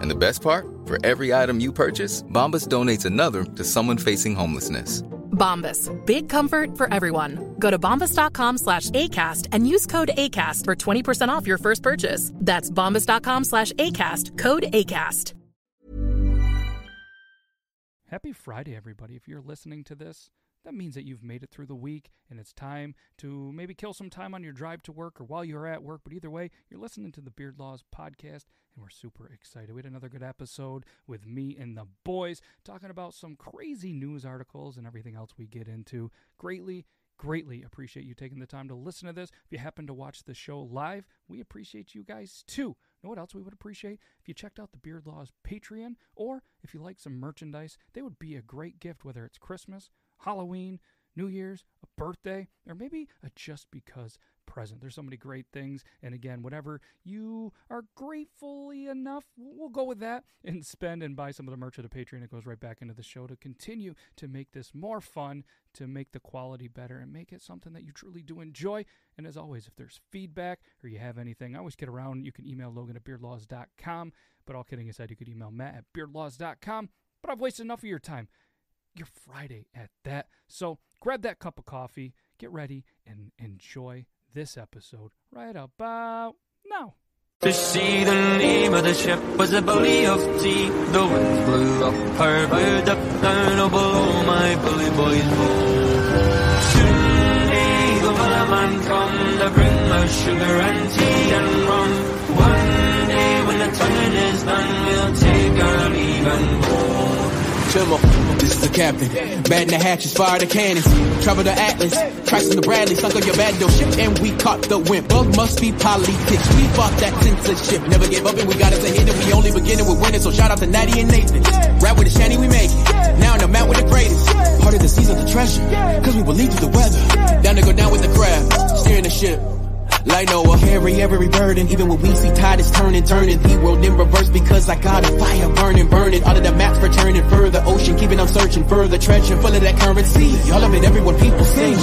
And the best part? For every item you purchase, Bombas donates another to someone facing homelessness. Bombas. Big comfort for everyone. Go to bombas.com slash ACAST and use code ACAST for 20% off your first purchase. That's bombas.com slash ACAST. Code ACAST. Happy Friday, everybody. If you're listening to this, that means that you've made it through the week and it's time to maybe kill some time on your drive to work or while you're at work. But either way, you're listening to the Beard Laws podcast and we're super excited. We had another good episode with me and the boys talking about some crazy news articles and everything else we get into. Greatly, greatly appreciate you taking the time to listen to this. If you happen to watch the show live, we appreciate you guys too. Know what else we would appreciate? If you checked out the Beard Laws Patreon, or if you like some merchandise, they would be a great gift, whether it's Christmas, Halloween, New Year's, a birthday, or maybe a just because present. There's so many great things. And again, whatever you are gratefully enough, we'll go with that and spend and buy some of the merch of the Patreon. It goes right back into the show to continue to make this more fun, to make the quality better, and make it something that you truly do enjoy. And as always, if there's feedback or you have anything, I always get around. You can email Logan at beardlaws.com. But all kidding aside, you could email Matt at beardlaws.com. But I've wasted enough of your time. Your Friday at that. So grab that cup of coffee, get ready, and enjoy this episode right about now. To see the name of the ship was a Billy of Tea. The winds blew up her bow, up down oh, below my bully boys bow. Soon may the wellerman come to bring us sugar and tea and rum. One day when the tonguing is done, we'll take our leave and go. Trimmer, captain. Batting the hatches, fire the cannons. Travel the Atlas, on the Bradley, sunk on your bad ship, and we caught the wind. Bug must be politics. We fought that censorship, never give up, and we got it to hit it. We only beginning with winning, so shout out to Natty and Nathan. Rap with the shanty, we make it. Now in the mount with the greatest. Part of the seas of the treasure, cause we believe through the weather. Down to go down with the crab, steering the ship. Like Noah, carry every burden, even when we see tide is turning, turning. The world in reverse because I got a fire burning, burning. All of the maps returning further, ocean keeping on searching further, treasure full of that currency. All of it, everyone people sing.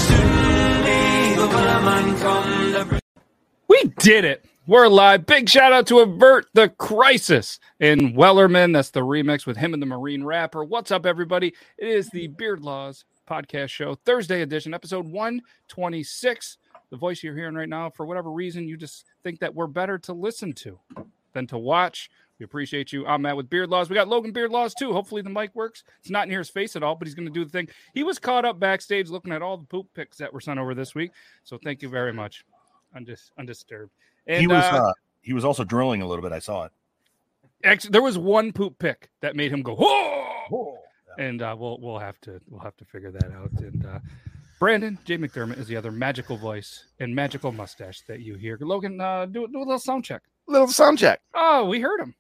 We did it. We're live. Big shout out to Avert the Crisis in Wellerman. That's the remix with him and the Marine rapper. What's up, everybody? It is the Beard Laws podcast show, Thursday edition, episode 126 the voice you're hearing right now, for whatever reason, you just think that we're better to listen to than to watch. We appreciate you. I'm Matt with Beard Laws. We got Logan Beard Laws too. Hopefully the mic works. It's not near his face at all, but he's going to do the thing. He was caught up backstage looking at all the poop pics that were sent over this week. So thank you very much. Undis- undisturbed. And he was uh, uh, he was also drilling a little bit. I saw it. actually, there was one poop pick that made him go whoa, and uh, we'll we'll have to we'll have to figure that out. And uh, Brandon J McDermott is the other magical voice and magical mustache that you hear. Logan, uh, do do a little sound check. Little sound check. Oh, we heard him.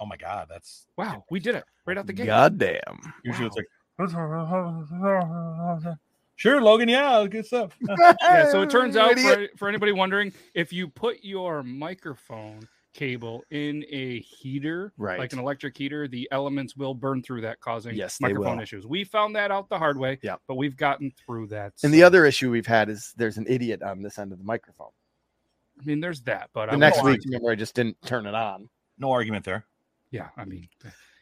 Oh my god, that's Wow, we did it right out the gate. Goddamn. usually it's like sure, Logan. Yeah, good stuff. yeah, so it turns out for, for anybody wondering, if you put your microphone cable in a heater, Right. like an electric heater, the elements will burn through that, causing Yes, microphone issues. We found that out the hard way, Yeah. but we've gotten through that. And the other issue we've had is there's an idiot on this end of the microphone. I mean, there's that, but The I next won't week, remember, I just didn't turn it on. No argument there. yeah, I mean,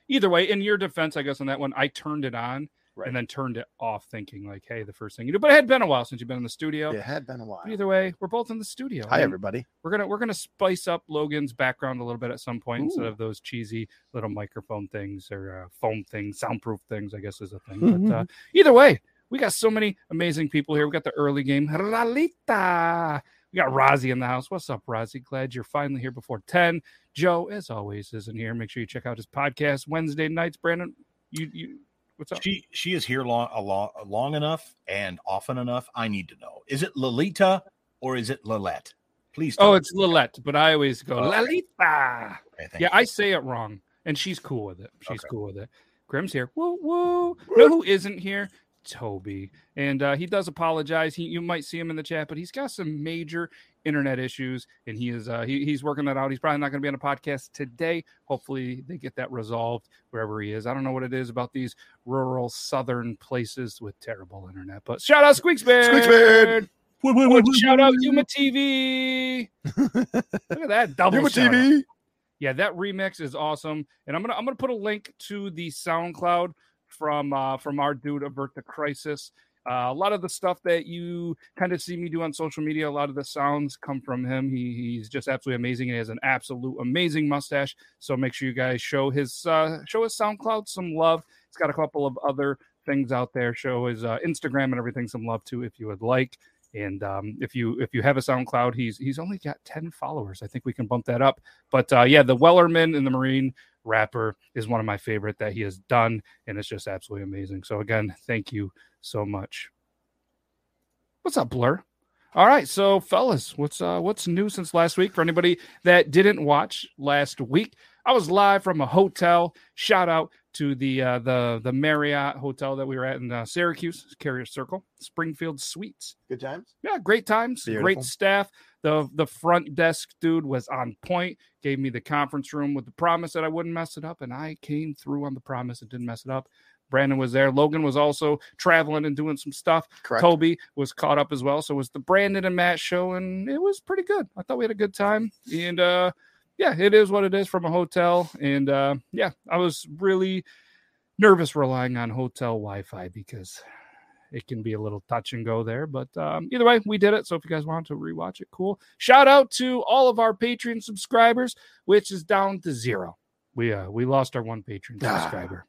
either way, in your defense, I guess on that one, I turned it on Right. and then turned it off, thinking like, hey, the first thing you do. But it had been a while since you've been in the studio. It had been a while. But either way, we're both in the studio. Hi, everybody. We're gonna we're gonna spice up Logan's background a little bit at some point instead of those cheesy little microphone things or uh, foam things, soundproof things. I guess is a thing. Mm-hmm. But uh, either way, we got so many amazing people here. We got the early game, Lalita. We got Rozzy in the house. What's up, Rozzy? Glad you're finally here before ten. Joe, as always, isn't here. Make sure you check out his podcast Wednesday nights. Brandon, you you what's up? She she is here long a long long enough and often enough. I need to know: is it Lolita or is it Lilette? Please. Oh, it's Lilette, but I always go Oh, okay. Lalita. Okay, Yeah, you. I say it wrong, and she's cool with it. She's Okay. cool with it. Grim's here. Woo woo. No, who isn't here? Toby, and uh, he does apologize. He, you might see him in the chat, but he's got some major internet issues, and he is uh, he, he's working that out. He's probably not going to be on a podcast today. Hopefully, they get that resolved wherever he is. I don't know what it is about these rural southern places with terrible internet, but shout out Squeaksbeard. Squeaksbeard. Wait, wait, wait, wait, Shout out Yuma TV. Look at that double Yuma shout out. TV. Yeah, that remix is awesome, and I'm gonna I'm gonna put a link to the SoundCloud from uh, from our dude Avert the Crisis. Uh, a lot of the stuff that you kind of see me do on social media, a lot of the sounds come from him. He, he's just absolutely amazing. He has an absolute amazing mustache. So make sure you guys show his uh, show his SoundCloud some love. He's got a couple of other things out there. Show his uh, Instagram and everything some love too, if you would like. And um, if you if you have a SoundCloud, he's he's only got ten followers. I think we can bump that up. But uh, yeah, the Wellerman in the Marine rapper is one of my favorite that he has done, and it's just absolutely amazing. So again, thank you so much. What's up, Blur? All right, so fellas, what's uh what's new since last week? For anybody that didn't watch last week, I was live from a hotel. Shout out to the uh, the the Marriott hotel that we were at in uh, Syracuse, Carrier Circle, SpringHill Suites. Good times. Yeah, great times, Beautiful. great staff. The the front desk dude was on point, gave me the conference room with the promise that I wouldn't mess it up, and I came through on the promise and didn't mess it up. Brandon was there. Logan was also traveling and doing some stuff. Correct. Toby was caught up as well. So it was the Brandon and Matt show, and it was pretty good. I thought we had a good time. And uh yeah, it is what it is from a hotel. And uh yeah, I was really nervous relying on hotel Wi-Fi because it can be a little touch and go there. But um, either way, we did it. So if you guys want to rewatch it, cool. Shout out to all of our Patreon subscribers, which is down to zero. We uh we lost our one Patreon Ah. subscriber.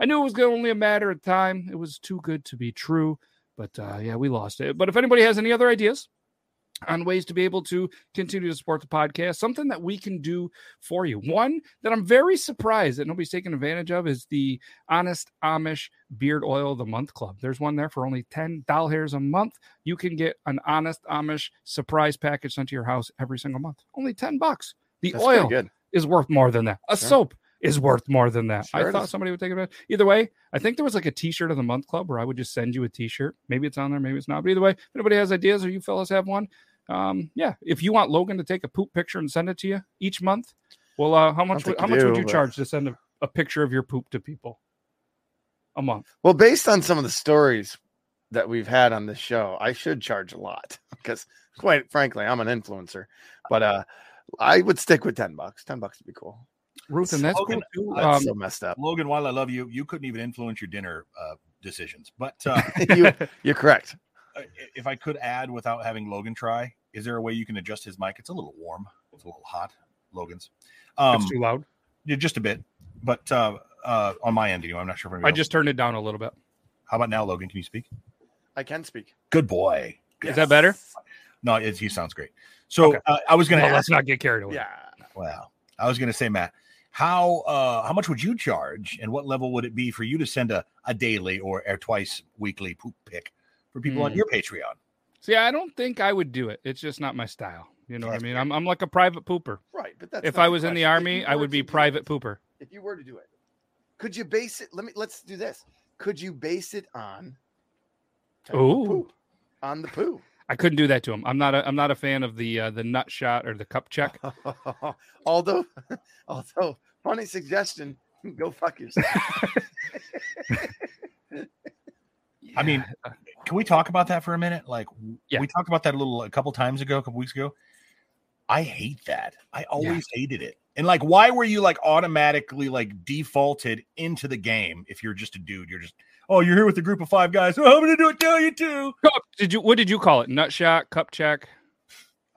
I knew it was only a matter of time. It was too good to be true. But uh, yeah, we lost it. But if anybody has any other ideas on ways to be able to continue to support the podcast, something that we can do for you. One that I'm very surprised that nobody's taking advantage of is the Honest Amish Beard Oil of the Month Club. There's one there for only $10 hairs a month. You can get an Honest Amish surprise package sent to your house every single month. Only 10 bucks. The That's oil is worth more than that. A Sure. soap is worth more than that. Sure I thought is. somebody would take it. Either way, I think there was like a T-shirt of the month club where I would just send you a T-shirt. Maybe it's on there, maybe it's not. But either way, if anybody has ideas or you fellas have one, um, yeah. If you want Logan to take a poop picture and send it to you each month, well, uh, how much? Would, how you much would you but- charge to send a, a picture of your poop to people a month? Well, based on some of the stories that we've had on this show, I should charge a lot because, quite frankly, I'm an influencer. But uh, I would stick with ten bucks. Ten bucks would be cool. Ruth, and that's cool Logan, too. That's Um, so messed up. Logan, while I love you, you couldn't even influence your dinner uh, decisions. But uh, you, you're correct. Uh, if I could add without having Logan try, is there a way you can adjust his mic? It's a little warm. It's a little hot. Logan's. Um, it's too loud. yeah, just a bit. But uh, uh, on my end, anyway, I'm not sure if I anybody else- just turned it down a little bit. How about now, Logan? Can you speak? I can speak. Good boy. Is that better? No, it, he sounds great. So Okay. uh, I was going to Well, let's not get carried away. Yeah. Well, I was going to say, Matt, how uh, how much would you charge, and what level would it be for you to send a, a daily or, or twice weekly poop pic for people on Hmm. your Patreon? See, I don't think I would do it. It's just not my style. You know what I mean? I'm, I'm like a private pooper. Right, but that's if I was in the army, I would be private pooper. If you were to do it, could you base it? Let me let's do this. Could you base it on Ooh. poop? on the poo? I couldn't do that to him. I'm not a I'm not a fan of the uh, the nut shot or the cup check. although, although, funny suggestion. Go fuck yourself. I mean, Can we talk about that for a minute? Like, Yeah. we talked about that a little a couple times ago, a couple weeks ago. I hate that. I always hated it. And like, why were you like automatically like defaulted into the game if you're just a dude? You're just oh, you're here with a group of five guys. Oh, I'm gonna do it. Tell you too. Did you? What did you call it? Nut shot, cup check.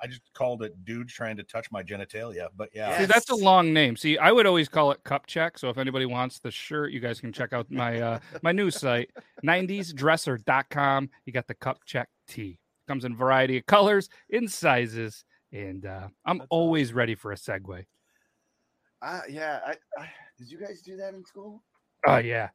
I just called it dude trying to touch my genitalia. But yeah, See, that's a long name. See, I would always call it cup check. So if anybody wants the shirt, you guys can check out my uh my new site, 90sdresser.com. You got the cup check tee. Comes in a variety of colors, in sizes, and uh I'm always ready for a segue. Uh, yeah. I, I, did you guys do that in school? Oh yeah.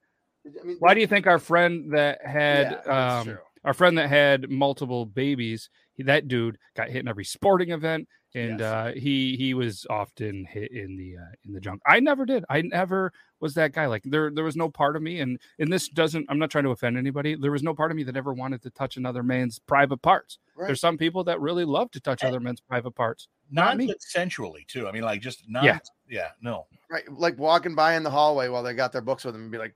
I mean, Why do you think our friend that had Yeah, um true. Our friend that had multiple babies, he, that dude got hit in every sporting event and Yes. uh he he was often hit in the uh, in the junk. I never did. I never was that guy. Like there there was no part of me and and this doesn't I'm not trying to offend anybody. There was no part of me that ever wanted to touch another man's private parts. Right. There's some people that really love to touch other men's private parts. Not me. non-consensually too. I mean, like just not. Yeah. yeah, no. right, like walking by in the hallway while they got their books with them and be like,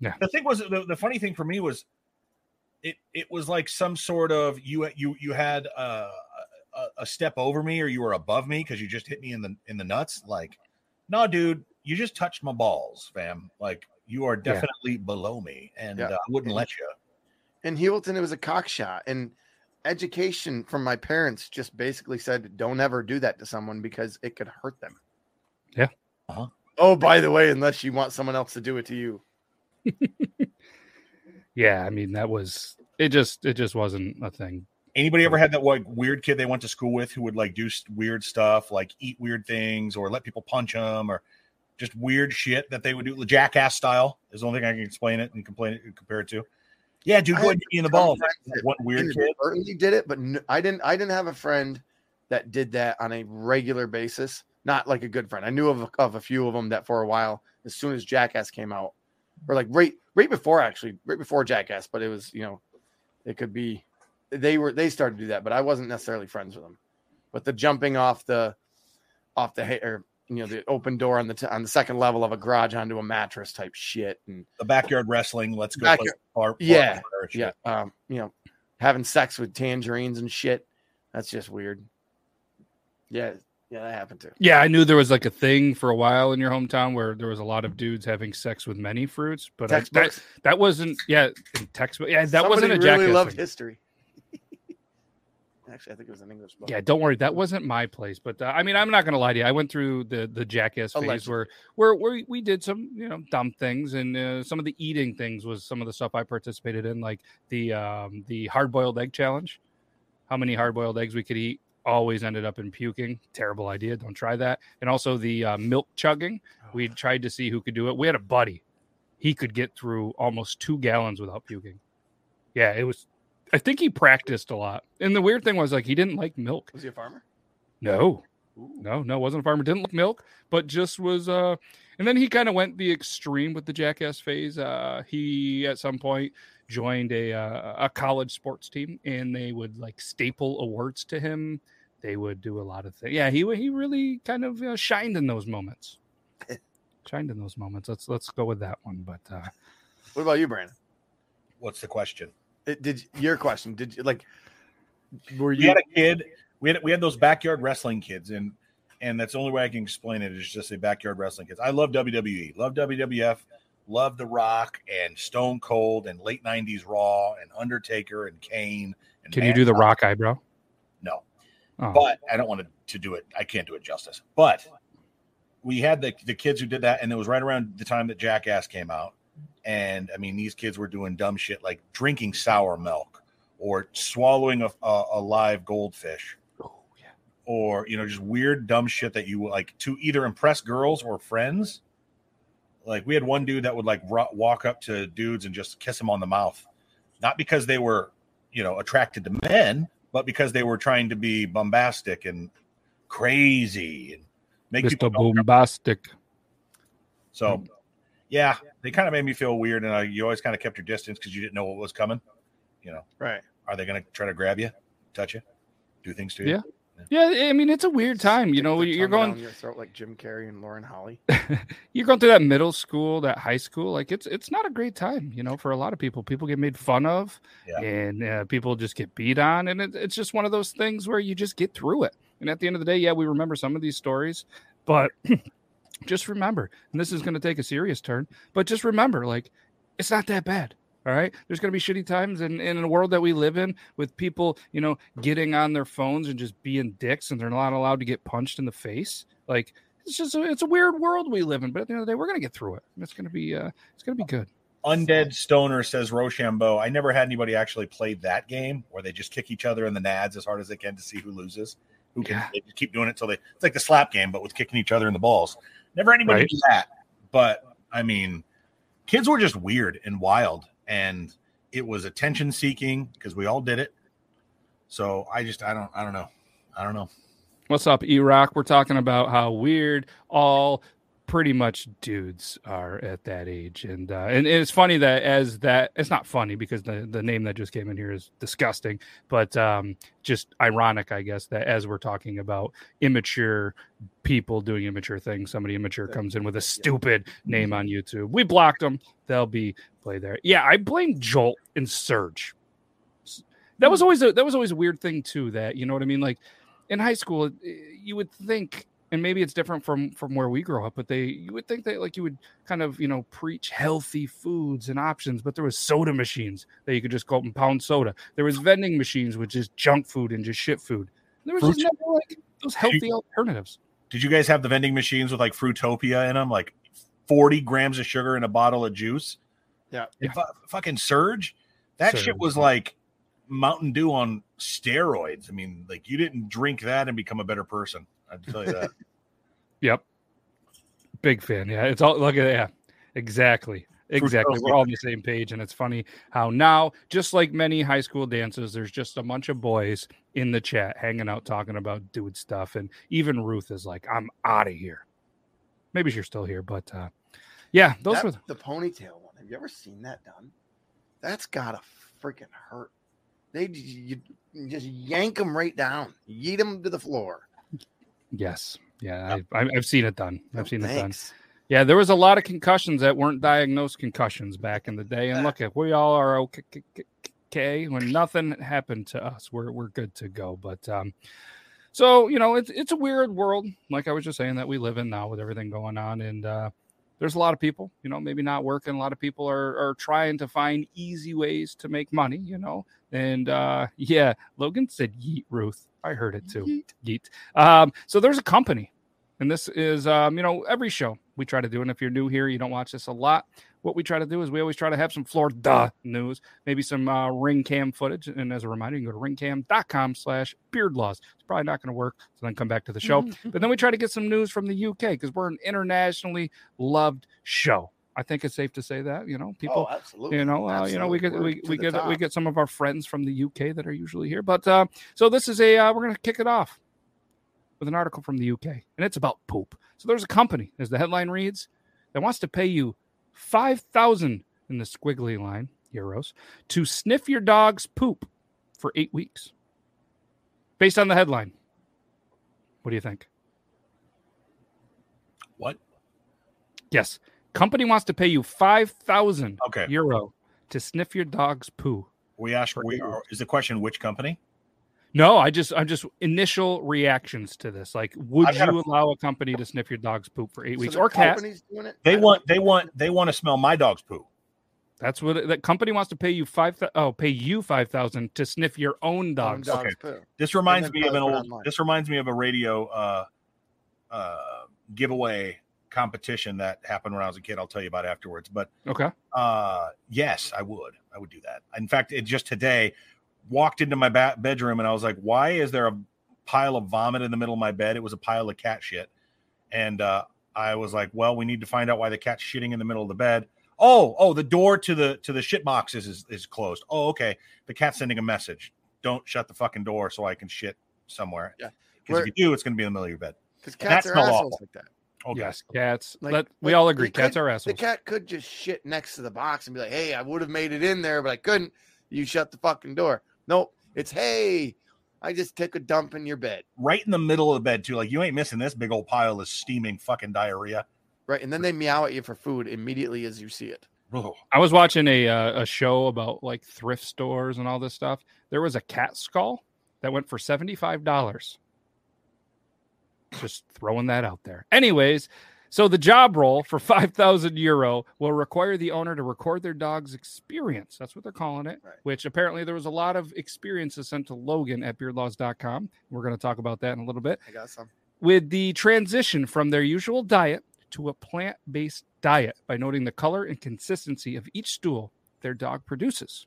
Yeah. the thing was the, the funny thing for me was it it was like some sort of you you you had uh, a, a step over me or you were above me because you just hit me in the in the nuts like no dude you just touched my balls fam like you are Yeah. definitely below me and Yeah. uh, I wouldn't let you in Hewlton, it was a cock shot. And education from my parents just basically said, don't ever do that to someone because it could hurt them. Yeah. Uh-huh. Oh, by the way, unless you want someone else to do it to you. Yeah, I mean that was it just it just wasn't a thing. anybody ever had that like weird kid they went to school with who would like do weird stuff like eat weird things or let people punch them or just weird shit that they would do jackass style is the only thing i can explain it and complain it compare it to yeah dude I go ahead and in the ball. balls friends one weird kid inadvertently did it, but n- I didn't. I didn't have a friend that did that on a regular basis. Not like a good friend. I knew of of a few of them that for a while, as soon as Jackass came out, or like right right before actually, right before Jackass. But it was you know, it could be they were they started to do that, but I wasn't necessarily friends with them. But the jumping off the off the or you know the open door on the t- on the second level of a garage onto a mattress type shit and the backyard wrestling let's go Backyard- yeah, yeah, um, you know, having sex with tangerines and shit. That's just weird. Yeah, yeah, that happened too. Yeah, I knew there was like a thing for a while in your hometown where there was a lot of dudes having sex with many fruits, but I, that that wasn't yeah in textbook. Yeah, that Somebody wasn't a really jackass loved thing. history. Actually, I think it was an English book. Yeah, don't worry, that wasn't my place. But uh, I mean, I'm not gonna lie to you. I went through the the jackass phase Allegedly. where where where we did some you know dumb things, and uh, some of the eating things was some of the stuff I participated in, like the um the hard boiled egg challenge. How many hard boiled eggs we could eat always ended up in puking. Terrible idea. Don't try that. And also the uh, milk chugging. We tried to see who could do it. We had a buddy. He could get through almost two gallons without puking. Yeah, it was. I think he practiced a lot. And the weird thing was like he didn't like milk. Was he a farmer? No, no, no, wasn't a farmer. Didn't like milk, but just was. uh And then he kind of went the extreme with the jackass phase. Uh He at some point joined a uh, a college sports team, and they would like staple awards to him. They would do a lot of things. Yeah, he he really kind of uh, shined in those moments. shined in those moments. Let's let's go with that one. But uh What about you, Brandon? what's the question It, did your question? Did you like? Were we you? had a kid we had we had those backyard wrestling kids and and that's the only way i can explain it is just say backyard wrestling kids i love wwe love wwf love the rock and stone cold and late 90s raw and undertaker and kane and can you do the rock eyebrow? no Oh. but i don't want to, do it i can't do it justice but we had the, the kids who did that and it was right around the time that jackass came out and i mean these kids were doing dumb shit like drinking sour milk or swallowing a, a, a live goldfish. Or you know just weird dumb shit that you like to either impress girls or friends like we had one dude that would like ro- walk up to dudes and just kiss them on the mouth not because they were you know attracted to men but because they were trying to be bombastic and crazy and make people Mr. feel Bombastic. so yeah they kind of made me feel weird and uh, you always kind of kept your distance because you didn't know what was coming you know Right. are they going to try to grab you touch you do things to you Yeah. Yeah, I mean it's a weird time. You know, you're going down your throat like Jim Carrey and Lauren Holly. you're going through that middle school, that high school. Like it's it's not a great time, you know, for a lot of people. People get made fun of, Yeah. and uh, people just get beat on, and it, it's just one of those things where you just get through it. And at the end of the day, yeah, we remember some of these stories, But just remember, and this is going to take a serious turn, but just remember, like, it's not that bad. All right. There's going to be shitty times in, in a world that we live in with people, you know, getting on their phones and just being dicks and they're not allowed to get punched in the face. Like, it's just, a, it's a weird world we live in. But at the end of the day, we're going to get through it. It's going to be, uh, it's going to be good. Undead Stoner says Rochambeau. I never had anybody actually play that game where they just kick each other in the nads as hard as they can to see who loses. Who can Yeah. keep doing it till they it's like the slap game, but with kicking each other in the balls. Never anybody Right. do that. But I mean, kids were just weird and wild, and it was attention seeking because we all did it. So I just I don't I don't know. I don't know. What's up, Rock? We're talking about how weird all pretty much dudes are at that age, and uh, and it's funny that as that it's not funny because the the name that just came in here is disgusting, but um, just ironic, I guess, that as we're talking about immature people doing immature things, somebody immature comes in with a stupid name on YouTube. We blocked them; they'll be play there. Yeah, I blame Jolt and Surge. That was always a that was always a weird thing too. That you know what I mean, like in high school, eh, you would think, and maybe it's different from from where we grow up, but they you would think that like you would kind of you know preach healthy foods and options, but there was soda machines that you could just go up and pound soda. There was vending machines with just junk food and just shit food. There was just never like those healthy alternatives. Did you guys have the vending machines with like Fruitopia in them, like 40 grams of sugar in a bottle of juice? Yeah. If fu- fucking Surge, that Surge, shit was like Mountain Dew on steroids. I mean, like you didn't drink that and become a better person. I'd tell you that. Yep, big fan. Yeah, it's all look at yeah, exactly. Exactly. We're all on the same page. And it's funny how now, just like many high school dances, there's just a bunch of boys in the chat hanging out talking about dude stuff. And even Ruth is like, I'm out of here. Maybe she's still here, but uh yeah, those That- were the ponytail one. Have you ever seen that done? That's gotta freaking hurt. They you, you just yank them right down, yeet them to the floor. Yes. Yeah, I, I, I've seen it done. I've seen it done. Yeah, there was a lot of concussions that weren't diagnosed concussions back in the day. And look, if we all are okay, okay when nothing happened to us, we're we're good to go. But um, so you know, it's it's a weird world, like I was just saying that we live in now with everything going on, and uh, there's a lot of people, you know, maybe not working. A lot of people are are trying to find easy ways to make money, you know. And uh, yeah, Logan said yeet, Ruth. I heard it too. Yeet. Um, so there's a company and this is, um, you know, every show we try to do. And if you're new here, you don't watch this a lot. What we try to do is we always try to have some Florida news, maybe some uh, ring cam footage. And as a reminder, you can go to ringcam.com slash beard laws. It's probably not going to work. So then come back to the show. but then we try to get some news from the UK because we're an internationally loved show. I think it's safe to say that, you know, people, oh, absolutely. you know, uh, you know, we get We're we, we the get we get some of our friends from the UK that are usually here. But uh, so this is a uh, we're gonna kick it off with an article from the UK, and it's about poop. So there's a company, as the headline reads, that wants to pay you five thousand in the squiggly line euros to sniff your dog's poop for eight weeks, based on the headline. What do you think? what? Yes, company wants to pay you five thousand Okay. euro to sniff your dog's poo. We asked, For we, are, is the question which company? No, I just I'm just initial reactions to this. Like, would I've got you allow a company to sniff your dog's poop for eight So weeks or cat? doing it? They don't- want, they want, they want to smell my dog's poop. That's what that company wants to pay you five. Oh, pay you five thousand to sniff your own own dog's. dog's Okay. poo. This reminds me of an probably put it old. online. This reminds me of a radio uh, uh, giveaway competition that happened when I was a kid. I'll tell you about it afterwards. But Okay. uh, yes, I would. I would do that. In fact, it just today walked into my ba- bedroom and I was like, "Why is there a pile of vomit in the middle of my bed?" It was a pile of cat shit, and uh, I was like, "Well, we need to find out why the cat's shitting in the middle of the bed." Oh, oh, the door to the to the shit boxes is is closed. Oh, okay. The cat's sending a message. Don't shut the fucking door so I can shit somewhere. Yeah. Because if you do, it's going to be in the middle of your bed. Because cats are smelled assholes awful. like that. Okay. Yes, cats. Like- Let, we all agree, cats could- are assholes. The cat could just shit next to the box and be like, "Hey, I would have made it in there, but I couldn't. You shut the fucking door." Nope. It's hey, I just took a dump in your bed, Right in the middle of the bed too. Like you ain't missing this big old pile of steaming fucking diarrhea. right? And then they meow at you for food immediately as you see it. Ugh. I was watching a uh, a show about like thrift stores and all this stuff. There was a cat skull that went for seventy five dollars. Just throwing that out there. Anyways, so the job role for 5,000 euro will require the owner to record their dog's experience. That's what they're calling it, Right. which apparently there was a lot of experiences sent to Logan at beardlaws.com. We're going to talk about that in a little bit. I got some. With the transition from their usual diet to a plant based diet by noting the color and consistency of each stool their dog produces.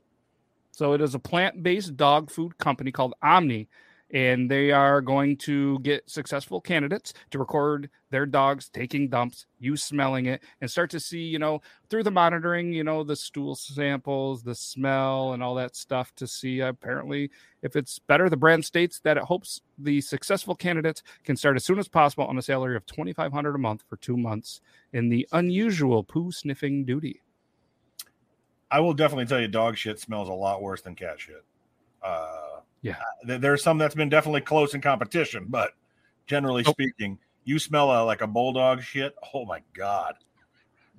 So it is a plant based dog food company called Omni, and they are going to get successful candidates to record their dogs taking dumps, you smelling it, and start to see, you know, through the monitoring, you know, the stool samples, the smell, and all that stuff to see apparently if it's better. The brand states that it hopes the successful candidates can start as soon as possible on a salary of twenty five hundred a month for two months in the unusual poo sniffing duty. I will definitely tell you, dog shit smells a lot worse than cat shit. Uh, Yeah. th- there's some that's been definitely close in competition, but generally Oh. speaking, you smell a, like a bulldog shit. Oh my god,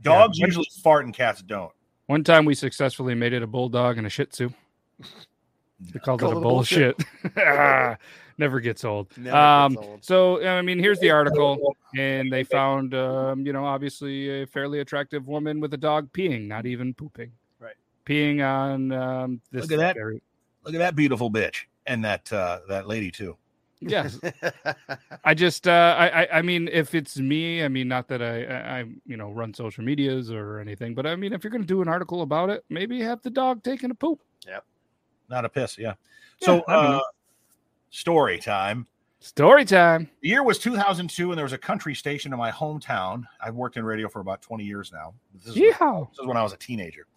dogs Yeah. usually fart and cats don't. One time we successfully made it a bulldog and a shih tzu. They called Call it a it a bowl of shit. bullshit. Never gets old. Never um, gets old. So, I mean, here's the article. And they found, um, you know, obviously a fairly attractive woman with a dog peeing, not even pooping. Right. Peeing on um, this. Look at that. very- Look at that beautiful bitch and that uh, that lady too. Yes. I just, uh, I, I, I mean, if it's me, I mean, not that I, I, I, you know, run social medias or anything, but I mean, if you're going to do an article about it, maybe have the dog taking a poop. Yeah. Not a piss, yeah. Yeah, So, I mean- uh, story time. Story time. The year was 2002, and there was a country station in my hometown. I've worked in radio for about 20 years now. This is, Yeehaw. this is when I was a teenager.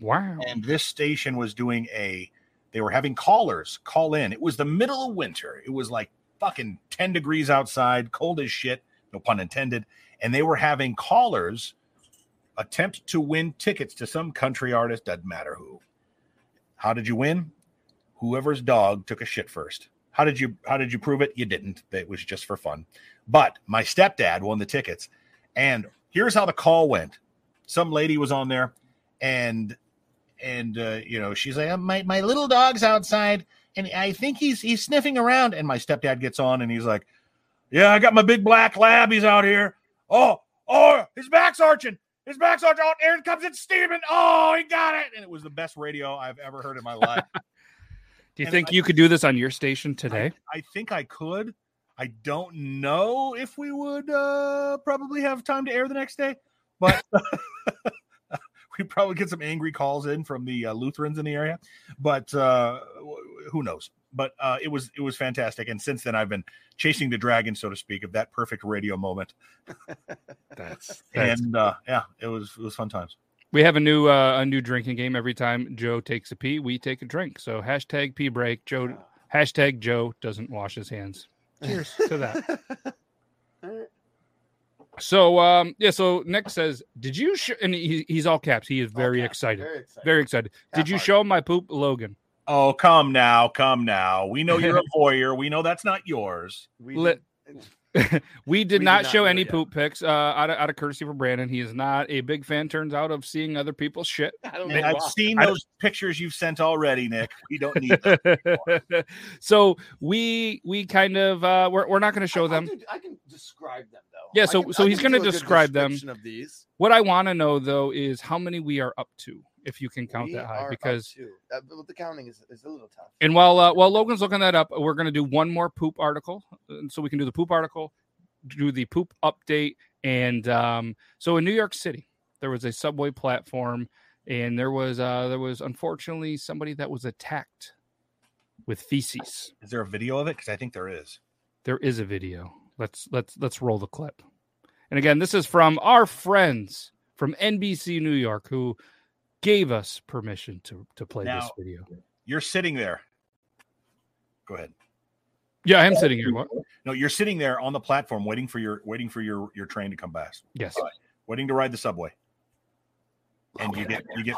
Wow. and this station was doing a they were having callers call in. It was the middle of winter. It was like fucking 10 degrees outside cold as shit no pun intended and they were having callers attempt to win tickets to some country artist doesn't matter who. How did you win? Whoever's dog took a shit first. How did you how did you prove it? You didn't. It was just for fun. But my stepdad won the tickets and here's how the call went. Some lady was on there and and uh, you know she's like my my little dog's outside and I think he's he's sniffing around and my stepdad gets on and he's like yeah I got my big black lab he's out here. Oh oh his back's arching his back's arching oh, Aaron comes in steaming oh he got it. And it was the best radio I've ever heard in my life. Do you and think I- you could do this on your station today? I think I could. I don't know if we would uh probably have time to air the next day but we probably get some angry calls in from the uh, Lutherans in the area, but uh, who knows? But uh, it was it was fantastic, and since then I've been chasing the dragon, so to speak, of that perfect radio moment. That's, and uh, yeah, it was it was fun times. we have a new uh, a new drinking game every time Joe takes a pee, we take a drink. So hashtag pee break. Joe hashtag Joe doesn't wash his hands. Cheers to that. So um yeah, so Nick says, "Did you?" Sh-? And he, he's all caps. He is very caps, excited. very excited. Very excited. Did you heart. show him my poop, Logan? Oh, come now, come now. We know you're a voyeur. We know that's not yours. We Lit- did- we did We not did show do any it yet. poop pics uh, out, of, out of courtesy for Brandon. He is not a big fan, turns out, of seeing other people's shit. I don't know I've why. seen I- those pictures you've sent already, Nick. We don't need them. so we we kind of uh, we're, we're not going to show I- I them. can- I can describe them though. Yeah, so- can- so he's gonna do a good describe them. Of these, What I want to know though is how many we are up to, if you can count We that high, because uh, the counting is, is a little tough. And while uh, while Logan's looking that up, we're going to do one more poop article, uh, so we can do the poop article, do the poop update, and um, so in New York City, there was a subway platform, and there was uh, there was unfortunately somebody that was attacked with feces. Is there a video of it? Because I think there is. There is a video. Let's let's let's roll the clip. And again, this is from our friends from NBC New York who gave us permission to to play this video. You're sitting there. Go ahead. Yeah, I am sitting here. What? No, you're sitting there on the platform waiting for your waiting for your your train to come back. Yes. Waiting to ride the subway. And Oh, you get you get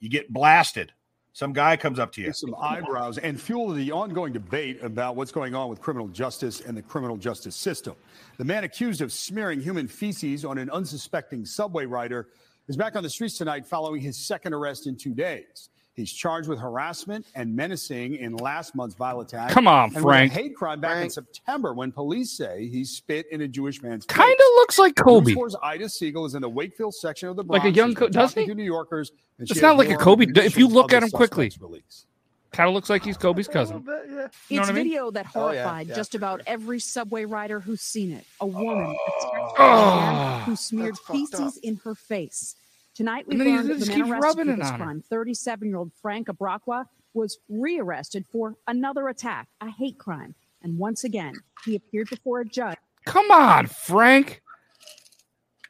you get blasted. Some guy comes up to you. some eyebrows and fuel the ongoing debate about what's going on with criminal justice and the criminal justice system. The man accused of smearing human feces on an unsuspecting subway rider is back on the streets tonight following his second arrest in two days. He's charged with harassment and menacing in last month's violent attack. Come on, and a Frank. hate crime back in September when police say he spit in a Jewish man's face. Kind of looks like Kobe. News 4's Ida Siegel is in the Wakefield section of the Bronx. Like a young She's Co- doesn't he? To New Yorkers. It's not like a Kobe. If you look at him quickly. release. Kind of looks like he's Kobe's cousin. You know It's what I mean? video that Oh, yeah, horrified yeah, just about sure. every subway rider who's seen it. A woman attacked Oh. a man who smeared feces in her face. Tonight, we And learned just the man keeps arrested rubbing for it this her. crime, 37-year-old Frank Abrokwa, was rearrested for another attack, a hate crime. And once again, he appeared before a judge. Come on, Frank.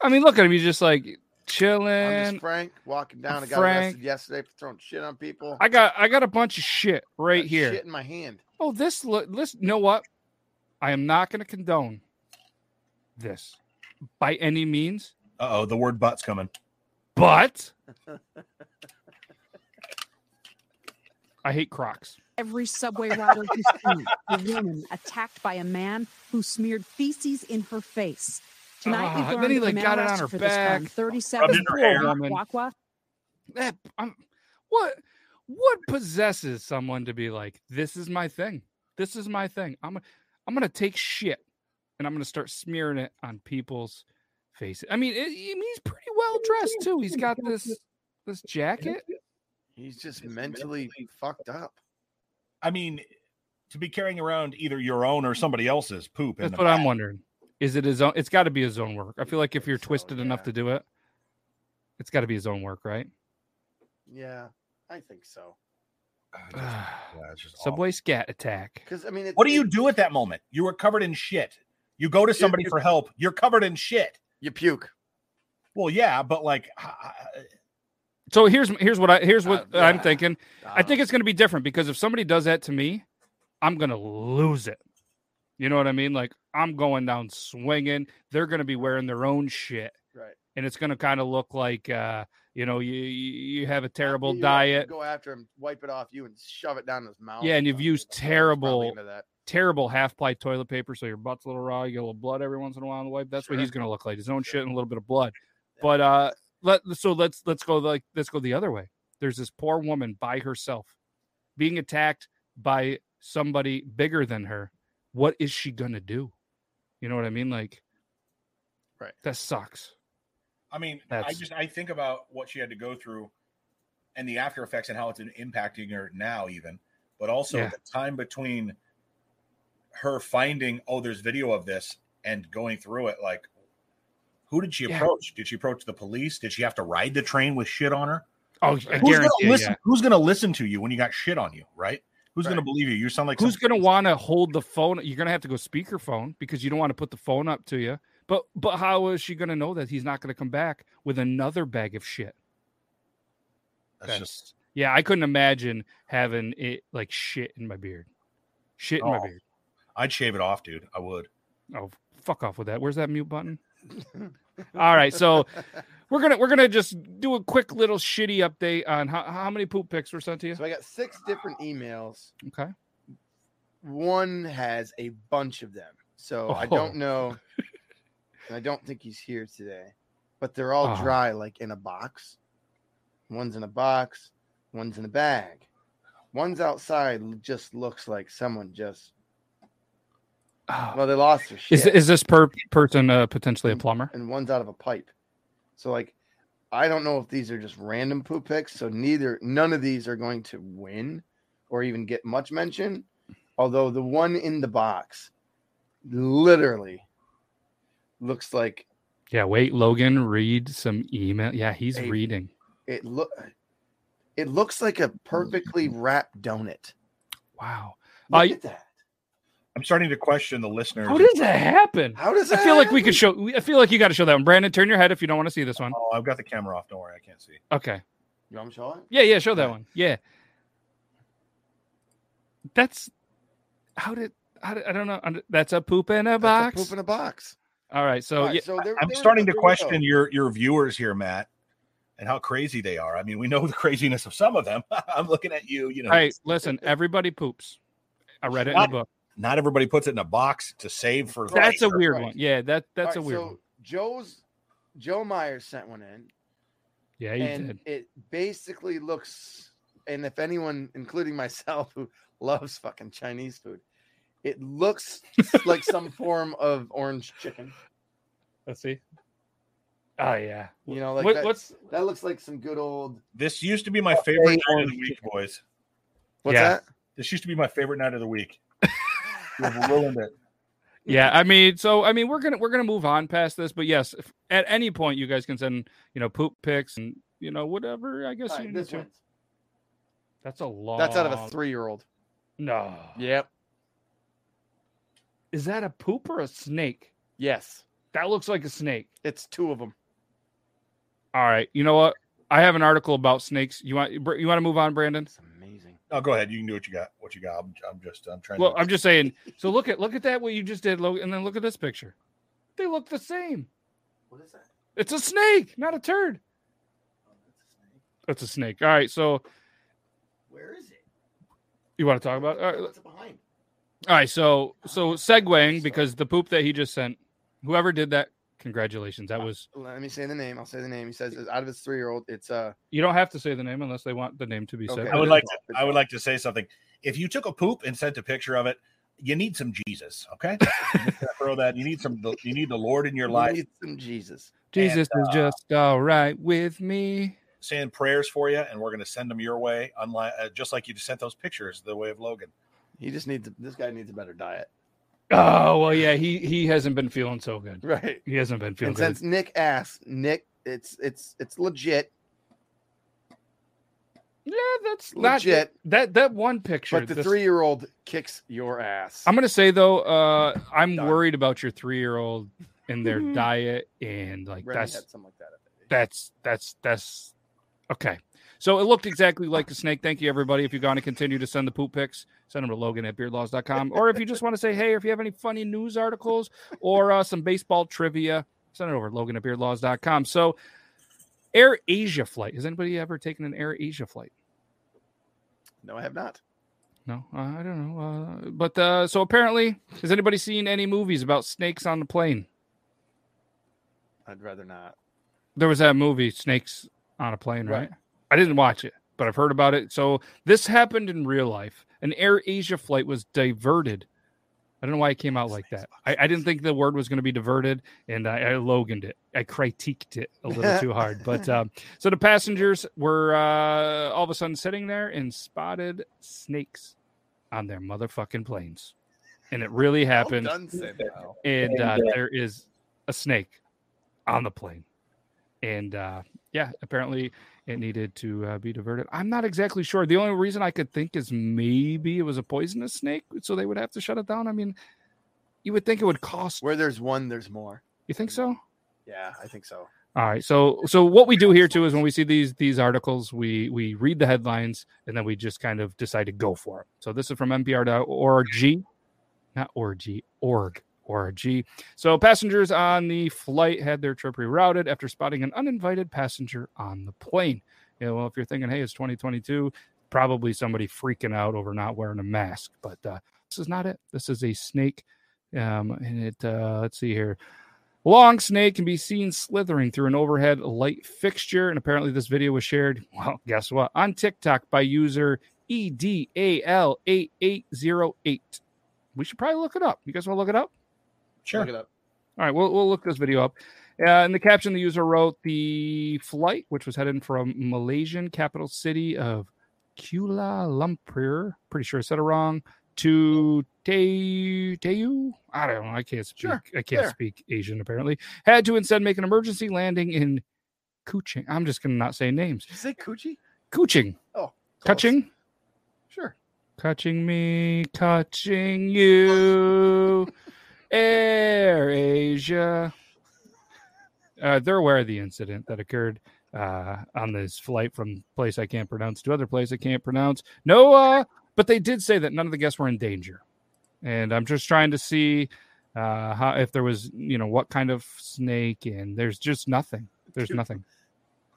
I mean, look at him. He's just like I'm just Frank walking down. I got Frank. arrested yesterday for throwing shit on people. I got I got a bunch of shit right Got here. Shit in my hand. Oh, this look. This. You know what? I am not going to condone this by any means, Uh oh, the word butt's coming. but I hate Crocs. Every subway rider who's seen it, a woman attacked by a man who smeared feces in her face. Tonight, uh-huh. we and then he, like, got it on her for this crime, back, 37 rubbed it in her hair. Abrokwa, That, I'm, what what possesses someone to be like, this is my thing. This is my thing. I'm gonna I'm gonna take shit and I'm gonna start smearing it on people's faces. I mean, it, I mean, he's pretty well dressed too. He's got this this jacket. He's just mentally fucked up. I mean, to be carrying around either your own or somebody else's poop. in That's the what I'm wondering. Is it his own? It's got to be his own work. I feel like if you're so, twisted enough to do it, it's got to be his own work, right? Yeah, I think so. Uh, just- yeah, it's just awful. Subway scat attack. Because I mean, it, What do you do at that moment? You were covered in shit. You go to somebody you- for help. You're covered in shit. You puke. Well, yeah, but like, uh, So here's here's what I here's what Uh, I'm yeah. thinking. I Uh, think it's going to be different because if somebody does that to me, I'm going to lose it. You know what I mean? Like I'm going down swinging. They're going to be wearing their own shit, right. and it's going to kind of look like uh, you know you you have a terrible diet, Go after him, wipe it off you, and shove it down his mouth. Yeah, and you've used terrible- terrible half ply toilet paper, so your butt's a little raw. You get a little blood every once in a while on the wipe. That's what he's going to look like. His own shit and a little bit of blood. But uh, let so let's let's go like let's go the other way. There's this poor woman by herself being attacked by somebody bigger than her. What is she gonna do? You know what I mean? Like, Right. That sucks. I mean, I just I think about what she had to go through and the after effects and how it's impacting her now, even, but also Yeah. the time between her finding, oh, there's video of this and going through it. Like, who did she Yeah. approach? Did she approach the police? Did she have to ride the train with shit on her? Oh, Who's gonna you, listen? yeah. Who's gonna listen to you when you got shit on you? Right? Who's gonna believe you? You sound like Who's gonna want to hold the phone? You're gonna have to go speakerphone because you don't want to put the phone up to you. But but how is she gonna know that he's not gonna come back with another bag of shit? That's That's- just Yeah, I couldn't imagine having it like shit in my beard. Shit in my Oh. beard. I'd shave it off, dude. I would. Oh, fuck off with that. Where's that mute button? All right, so we're gonna we're gonna just do a quick little shitty update on how, how many poop pics were sent to you. So I got six different emails. Okay. One has a bunch of them. So I Oh. don't know. I don't think he's here today. But they're all Oh. dry, like in a box. One's in a box, one's in a bag. One's outside just looks like someone just well, they lost their shit. Is is this per person uh, potentially a plumber? and one's out of a pipe. So like I don't know if these are just random poop picks. So neither none of these are going to win or even get much mention. Although the one in the box literally looks like Yeah, wait, Logan, read some email. Yeah, he's Hey. reading. it look it looks like a perfectly wrapped donut. Wow. Look Uh, at that. I'm starting to question the listeners. How does that happen? How does that I that feel like we could show. I feel like you got to show that one. Brandon, turn your head if you don't want to see this one. Oh, I've got the camera off. Don't worry, I can't see. Okay. You want me to show it? Yeah, yeah, show that Right. one. Yeah. That's how did how did I don't know. That's a poop in a That's a box. poop in a box. All right, so All right, yeah, so there- I'm there- starting to question go. your your viewers here, Matt, and how crazy they are. I mean, we know the craziness of some of them. I'm looking at you. You know, hey, listen, everybody poops. I read it in the book. Not everybody puts it in a box to save for. That's a weird right. one. Yeah, that that's All a weird so one. Joe's Joe Myers sent one in. Yeah, you and did. it basically looks and if anyone, including myself, who loves fucking Chinese food, it looks like some form of orange chicken. Let's see. Oh yeah. You know, like What- that, what's that looks like some good old. This used to be my favorite night of the week, boys. What's Yeah. that? This used to be my favorite night of the week. You've ruined it. Yeah, I mean, so I mean, we're gonna we're gonna move on past this, but yes, if, at any point you guys can send you know poop pics and you know whatever. I guess All you need this to. wins. That's a long. That's out of a three-year-old. No. Yep. Is that a poop or a snake? Yes, That looks like a snake. it's two of them. All right. You know what? I have an article about snakes. You want you want to move on, Brandon? It's amazing. Oh, go ahead. You can do what you got. What you got. I'm, I'm just. I'm trying. Well, to... I'm just saying. So look at look at that what you just did, Logan, and then look at this picture. They look the same. What is that? It's a snake, not a turd. Oh, it's a snake. All right. So Where is it? you want to talk about? All right. What's it behind? All right, so so ah, segueing because the poop that he just sent, whoever did that, congratulations. That was Let me say the name. I'll say the name. He says it's out of his three-year-old. It's uh. you don't have to say the name unless they want the name to be said. Okay. I would like to. I would like to say something. If you took a poop and sent a picture of it, you need some Jesus. Okay. I'm just gonna throw that. You need some. You need the Lord in your You life, need some Jesus. Jesus and, is uh, just all right with me. saying prayers for you, and we're going to send them your way. Unlike uh, just like you just sent those pictures the way of Logan. He just needs. This guy needs a better diet. Oh well, yeah, he he hasn't been feeling so good. Right. He hasn't been feeling And good. since Nick asked, Nick, it's it's it's legit. Yeah, that's not Legit. that that one picture. But the this- three-year-old kicks your ass. I'm gonna say though, uh, I'm Done. worried about your three year old and their diet and like Remy that's had something like that. that that's that's that's okay. So it looked exactly like a snake. Thank you, everybody. If you're going to continue to send the poop pics, send them to Logan at beardlaws.com. Or if you just want to say hey, if you have any funny news articles or uh, some baseball trivia, send it over to Logan at beardlaws.com. So, Air Asia flight. Has anybody ever taken an Air Asia flight? No, I have not. No, uh, I don't know. Uh, but uh, so apparently, has anybody seen any movies about snakes on the plane? I'd rather not. There was that movie, Snakes on a Plane, right? Right. I didn't watch it, but I've heard about it. So this happened in real life. An Air Asia flight was diverted. I don't know why it came out like that. I, I didn't think the word was going to be diverted, and I, I loganed it. I critiqued it a little too hard. But um, so the passengers were uh, all of a sudden sitting there and spotted snakes on their motherfucking planes, and it really happened. Well done, and uh, there is a snake on the plane and uh, yeah apparently it needed to uh, be diverted. I'm not exactly sure. The only reason i could think is maybe it was a poisonous snake so they would have to shut it down. I mean you would think it would cost Where there's one, there's more. you think so? Yeah, I think so. all right so so what we do here too is when we see these these articles we we read the headlines and then we just kind of decide to go for it. So this is from npr.org not org org org so passengers on the flight had their trip rerouted after spotting an uninvited passenger on the plane yeah well if you're thinking hey it's 2022 probably somebody freaking out over not wearing a mask but uh, this is not it this is a snake um, and it uh, let's see here Long snake can be seen slithering through an overhead light fixture, and apparently this video was shared. Well, guess what? On TikTok by user E EDAL8808. We should probably look it up. You guys want to look it up? Sure. Look it up. All right, we'll, we'll look this video up. Uh, in the caption, the user wrote the flight, which was headed from Malaysian capital city of Kuala Lumpur. Pretty sure I said it wrong. To Te Teu, I don't know. I can't speak. Sure, I can't there. speak Asian. Apparently, had to instead make an emergency landing in Kuching. I'm just gonna not say names. Did you say coochie? Kuching, Oh, close. Kuching, Sure. Catching me, catching you, Air Asia. Uh, they're aware of the incident that occurred uh, on this flight from place I can't pronounce to other place I can't pronounce. No, uh, but they did say that none of the guests were in danger, and I'm just trying to see uh, how if there was, you know, what kind of snake, and there's just nothing. There's nothing.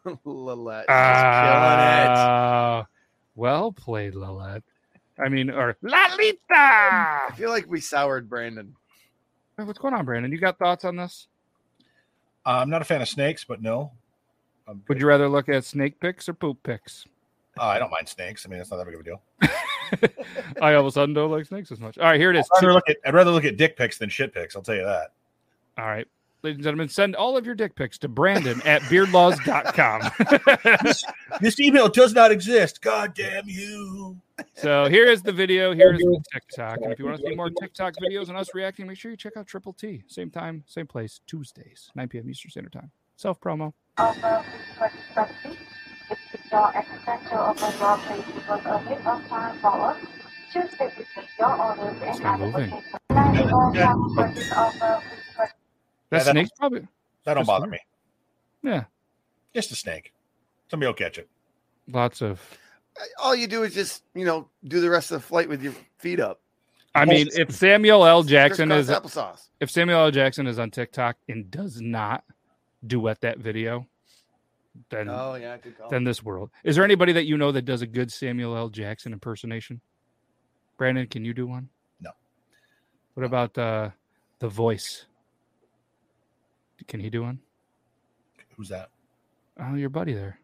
Lillette. She's killing it. Ah, well played, Lilette. I mean, or Lalita. I feel like we soured Brandon. What's going on, Brandon? You got thoughts on this? Uh, I'm not a fan of snakes, but no. I'm Would you rather look at snake pics or poop pics? Oh, I don't mind snakes. I mean, it's not that big of a deal. I all of a sudden don't like snakes as much. All right, here it is. I'd rather look at I'd rather look at dick pics than shit pics. I'll tell you that. All right. Ladies and gentlemen, send all of your dick pics to Brandon at beardlaws.com. this, this email does not exist. God damn you. So here is the video. Here is the TikTok. And if you want to see more TikTok videos and us reacting, make sure you check out Triple T. Same time, same place, Tuesdays, 9 p.m. Eastern Standard Time. Self promo. Also, please press stop key. Your assistant to your plate because a bit of time followed. Choose to receive your orders and not moving. Landing or some purchase offer, please press That Yeah, snake's probably. That don't bother me. Yeah. Just a snake. Somebody will catch it. Lots of. All you do is just, you know, do the rest of the flight with your feet up. I mean, if Samuel L. Jackson is Crisscross applesauce. if Samuel L. Jackson is on TikTok and does not duet that video, then Oh yeah, then this world. Is there anybody that you know that does a good Samuel L. Jackson impersonation? Brandon, can you do one? No. What about uh the voice? Can he do one? Who's that? Oh, your buddy there.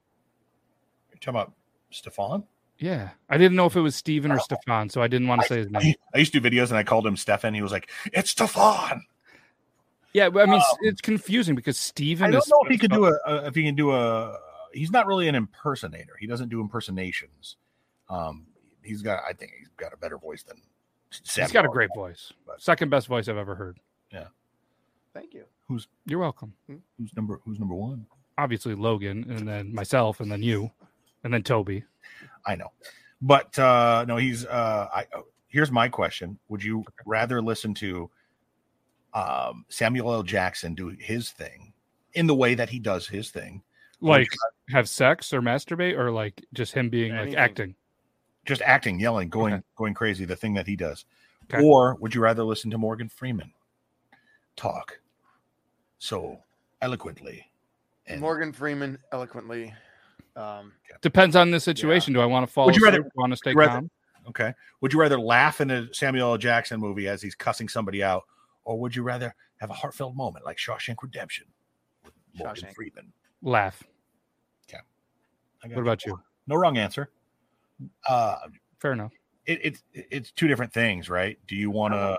You're talking about Stefan? Yeah. I didn't know if it was Steven or Stefan, so I didn't want to say his name. I used to do videos and I called him Stefan. He was like, "It's Stefan." Yeah, but I mean, s- it's confusing because Steven I don't is know if he could do a, a if he can do a. He's not really an impersonator. He doesn't do impersonations. Um, he's got. I think he's got a better voice than. He's got a great voice. Second best voice I've ever heard. Yeah. Thank you. Who's You're welcome. who's number who's number one? Obviously Logan and then myself and then you and then Toby. I know, but uh no, he's. uh I oh, here's my question: Would you rather listen to um Samuel L. Jackson do his thing in the way that he does his thing, or would Like have sex or masturbate or like just him being like acting. just acting, yelling, going going crazy, the thing that he does? Okay. Or would you rather listen to Morgan Freeman talk so eloquently? And Morgan Freeman eloquently. Um, Depends on the situation. Do I want to fall Would you rather- Want to stay rather- calm? okay, would you rather laugh in a Samuel L. Jackson movie as he's cussing somebody out, or would you rather have a heartfelt moment like Shawshank Redemption with Morgan Shawshank. Freeman? Laugh. I got What about you? No wrong answer. Uh, Fair enough. it, it's it's two different things, right? Do you want to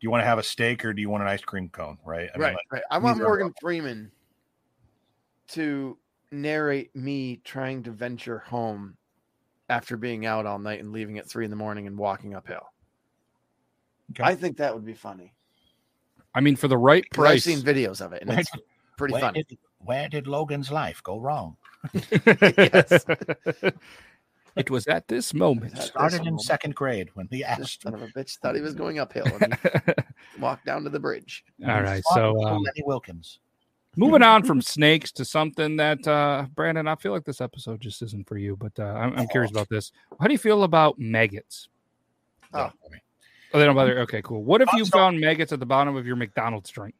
do you want to have a steak or do you want an ice cream cone, right? I right, like, right. I want Morgan Freeman to narrate me trying to venture home after being out all night and leaving at three in the morning and walking uphill. Okay. I think that would be funny. I mean, for the right 'Cause I've seen videos of it and Where it's did- pretty where funny. Did, where did Logan's life go wrong? Yes. it was at this moment. At this Started in moment. second grade when he This asked. son of a bitch thought he was going uphill and he walked down to the bridge. All right. So with um, Lenny Wilkins. Moving on from snakes to something that uh Brandon, I feel like this episode just isn't for you, but uh, I'm, I'm curious about this. How do you feel about maggots? Oh. Oh, they don't bother. Okay, cool. What if you So- found maggots at the bottom of your McDonald's drink?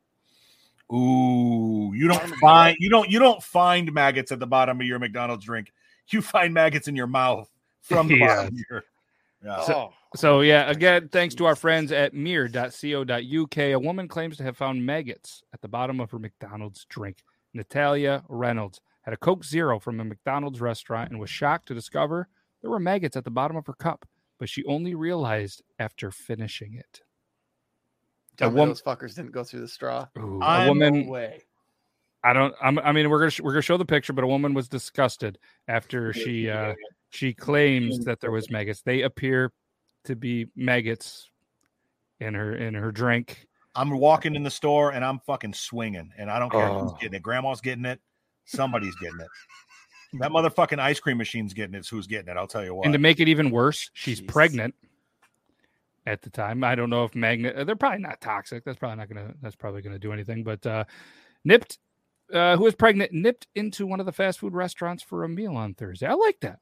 Ooh, you don't find you don't you don't find maggots at the bottom of your McDonald's drink. You find maggots in your mouth from the Yeah. bottom of your. Yeah. Oh, So yeah, again, thanks to our friends at mirror.co.uk, a woman claims to have found maggots at the bottom of her McDonald's drink. Natalia Reynolds had a Coke Zero from a McDonald's restaurant and was shocked to discover there were maggots at the bottom of her cup, but she only realized after finishing it. tell A me wom- those fuckers didn't go through the straw. Ooh, a I'm- woman No way. I don't. I'm, I mean, we're gonna sh- we're gonna show the picture, but a woman was disgusted after she uh, she claims that there was maggots. They appear to be maggots in her in her drink. I'm walking in the store and I'm fucking swinging, and I don't care who's Oh. getting it. Grandma's getting it. Somebody's getting it. That motherfucking ice cream machine's getting it. It's who's getting it. I'll tell you what. And to make it even worse, she's Jeez. pregnant at the time. I don't know if magnet. They're probably not toxic. That's probably not gonna. That's probably gonna do anything. But uh, nipped, uh, who was pregnant, nipped into one of the fast food restaurants for a meal on Thursday. I like that.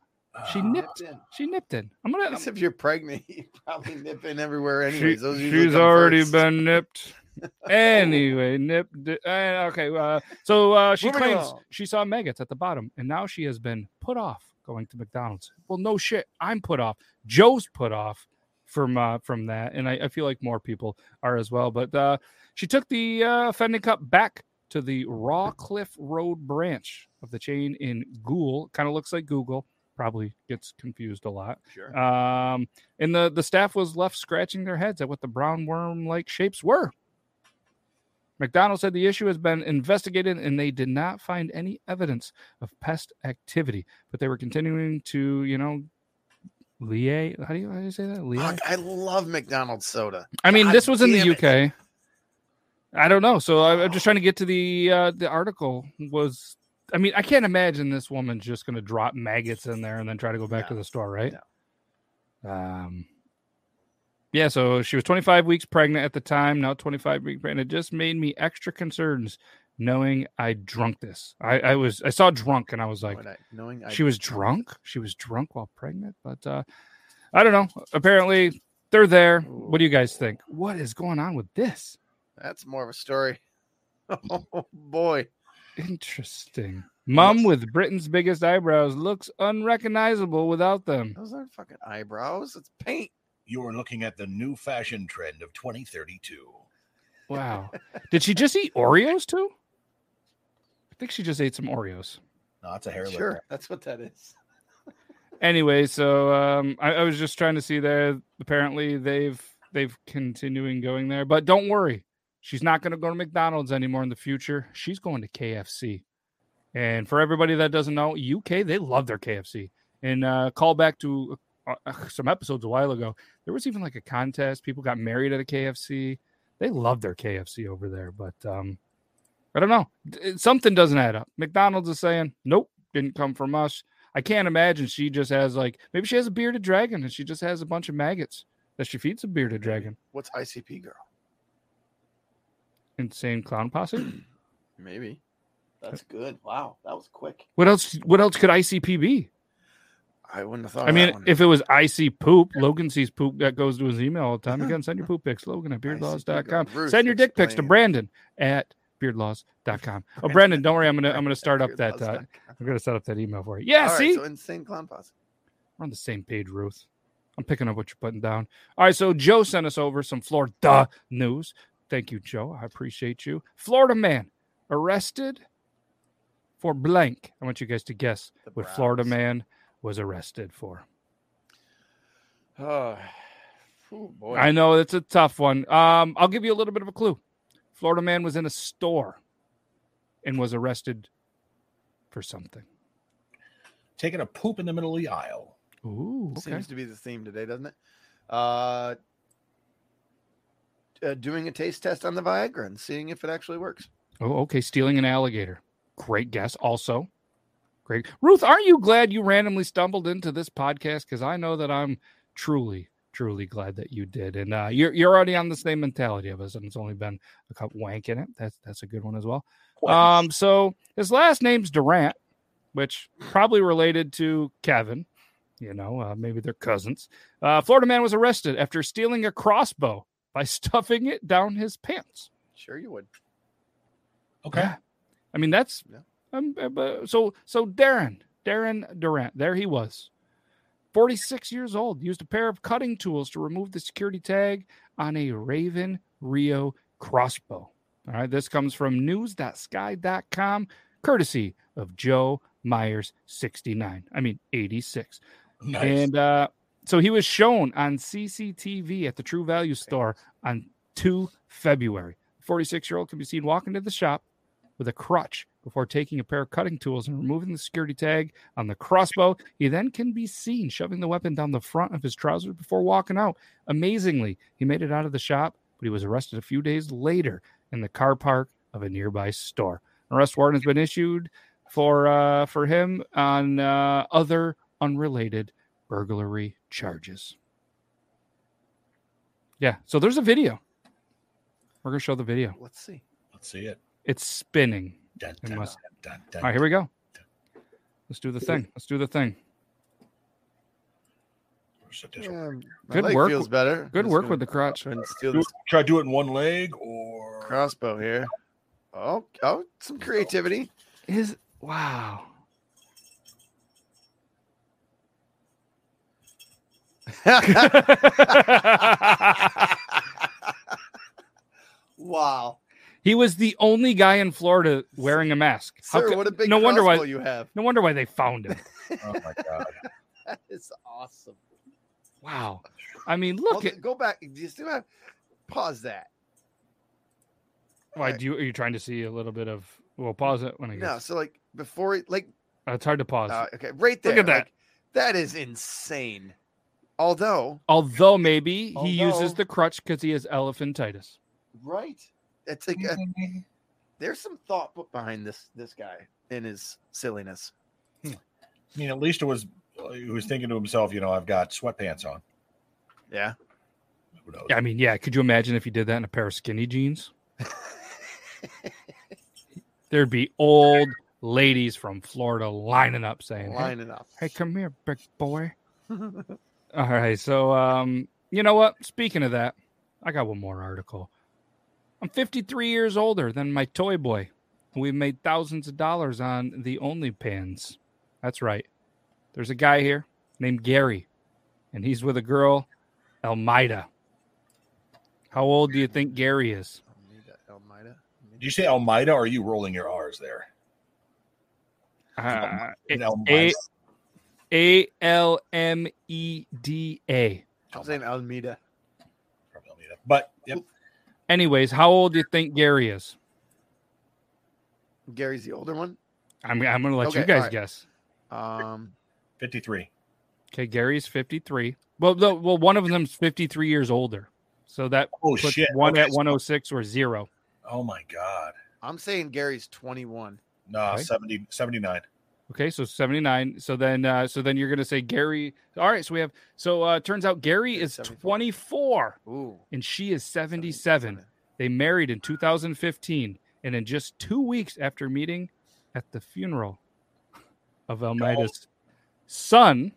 She Ah. nipped. She nipped in. I'm gonna. Guess if you're pregnant, you probably nip in everywhere She- anyways. Those she's already first. been nipped. anyway, nipped. Uh, okay, uh, so uh, she Moving claims she saw maggots at the bottom, and now she has been put off going to McDonald's. Well, no shit, I'm put off. Joe's put off from uh, from that, and I, I feel like more people are as well. But uh, she took the uh, offending cup back to the Rawcliffe Road branch of the chain in Goole. Kind of looks like Google probably gets confused a lot. Sure. Um, and the the staff was left scratching their heads at what the brown worm like shapes were. McDonald said the issue has been investigated and they did not find any evidence of pest activity, but they were continuing to, you know, liaise. How do you, how do you say that? Liaise? I love McDonald's soda. I mean, God this was in the damn it. UK. I don't know. So I, I'm just trying to get to the uh, the article. Was I mean, I can't imagine this woman's just going to drop maggots in there and then try to go back to the store, right? Um. Yeah, so she was 25 weeks pregnant at the time. Now 25 weeks pregnant. It just made me extra concerned knowing I drunk this. I, I was I saw drunk and I was like, I- knowing I she was drunk. She was drunk while pregnant. But uh, I don't know. Apparently they're there. What do you guys think? What is going on with this? That's more of a story. Oh boy. Interesting. Mom with Britain's biggest eyebrows looks unrecognizable without them. Those aren't fucking eyebrows. It's paint. You are looking at the new fashion trend of 2032. Wow. Did she just eat Oreos too? I think she just ate some Oreos. No, that's a hair Sure, lifter. that's what that is. Anyway, so um, I, I was just trying to see there. Apparently, they've they've continuing going there, but don't worry, she's not going to go to McDonald's anymore in the future. She's going to KFC. And for everybody that doesn't know, UK they love their KFC. And uh, call back to uh, uh, some episodes a while ago, there was even like a contest. People got married at a KFC. They love their KFC over there, but um, I don't know. D- Something doesn't add up. McDonald's is saying, nope, didn't come from us. I can't imagine she just has like maybe she has a bearded dragon and she just has a bunch of maggots that she feeds a bearded dragon. What's ICP girl? Insane clown posse. Maybe. That's good. Wow, that was quick. what else? What else could ICP be? I wouldn't have thought. I mean, if it was IC poop, Logan sees poop that goes to his email all the time. Again, send your poop pics, Logan at beardlaws.com. Send your dick pics to. Brandon at beardlaws.com. Oh, Brandon, don't worry. I'm gonna I'm gonna start up that uh, I'm gonna set up that email for you. Yeah, All right, see, so insane clown posse. We're on the same page, Ruth. I'm picking up what you're putting down. All right, so Joe sent us over some Florida news. Thank you, Joe. I appreciate you. Florida man arrested for blank. I want you guys to guess what Florida man was arrested for. Oh, oh boy. I know it's a tough one. Um, I'll give you a little bit of a clue. Florida man was in a store and was arrested for something. Taking a poop in the middle of the aisle. Ooh, okay. Seems to be the theme today, doesn't it? Uh, uh, doing a taste test on the Viagra and seeing if it actually works. Oh, okay. Stealing an alligator. Great guess. Also, great. Ruth, aren't you glad you randomly stumbled into this podcast? Because I know that I'm truly, truly glad that you did. And uh, you're you're already on the same mentality of us, and it's only been a cup wank in it. That's that's a good one as well. Um, so his last name's Durant, which probably related to Kevin. You know, uh, maybe they're cousins. Uh, Florida man was arrested after stealing a crossbow by stuffing it down his pants. Sure, you would. Okay. Yeah. I mean, that's um, uh, so so Darren, Darren Durant, there he was. 46 years old, used a pair of cutting tools to remove the security tag on a Raven Rio crossbow. All right, this comes from news.sky.com, courtesy of Joe Myers 69. I mean 86. Nice. And uh, so he was shown on CCTV at the True Value store on 2 February. 46 year old can be seen walking to the shop with a crutch before taking a pair of cutting tools and removing the security tag on the crossbow. He then can be seen shoving the weapon down the front of his trousers before walking out. Amazingly, he made it out of the shop, but he was arrested a few days later in the car park of a nearby store. An arrest warrant has been issued for uh, for him on uh, other unrelated burglary charges. Yeah, so there's a video. We're gonna show the video. Let's see. Let's see it. It's spinning. Dun, It must- dun, dun, All right, here we go. Let's do the thing. Let's do the thing. Yeah, um, Good work. Feels better. Good work with the crotch. try and steal Do- this Try to do it in one leg or crossbow here. Oh, oh, some creativity. Is wow. wow. He was the only guy in Florida wearing a mask. How Sir, co- what a big no wonder why you have. No wonder why they found him. Oh my god. That is awesome. Wow. I mean, look Hold at go back. Do you still have pause that? why do you are you trying to see a little bit of well pause it when I No, guess so like before it like it's hard to pause. uh, okay, right there. Look at that. like, that is insane. Although, Although maybe he uses the crutch because he has elephantitis. right. It's like a, there's some thought put behind this this guy and his silliness. Hmm. I mean, at least it was uh, he was thinking to himself, you know, I've got sweatpants on. Yeah. Who knows? Yeah, I mean, yeah. Could you imagine if he did that in a pair of skinny jeans? There'd be old ladies from Florida lining up saying, "Hey, Lining up. Hey, come here, big boy. All right. So, um, you know what? Speaking of that, I got one more article. I'm 53 years older than my toy boy. We've made thousands of dollars on the OnlyFans. That's right. There's a guy here named Gary, and he's with a girl, Elmida. How old do you think Gary is? Elmida. Did you say Almeda or are you rolling your R's there? Uh, Elmida. A A L M E D A. I'm saying Almeda. But yep. Anyways, how old do you think Gary is? Gary's the older one. I'm, I'm going to let you guys alright. guess. Um, 53. Okay, Gary's 53. Well, the, well, one of them's 53 years older. So that Oh, puts shit. one Okay, at 106 or zero. Oh my god. I'm saying Gary's 21. No, Okay. 70, 79. Okay, so 79. So then uh so then you're going to say Gary. All right, so we have so uh turns out Gary is 24 Ooh. and she is 77. They married in 2015 and in just 2 weeks after meeting at the funeral of Almeda's son,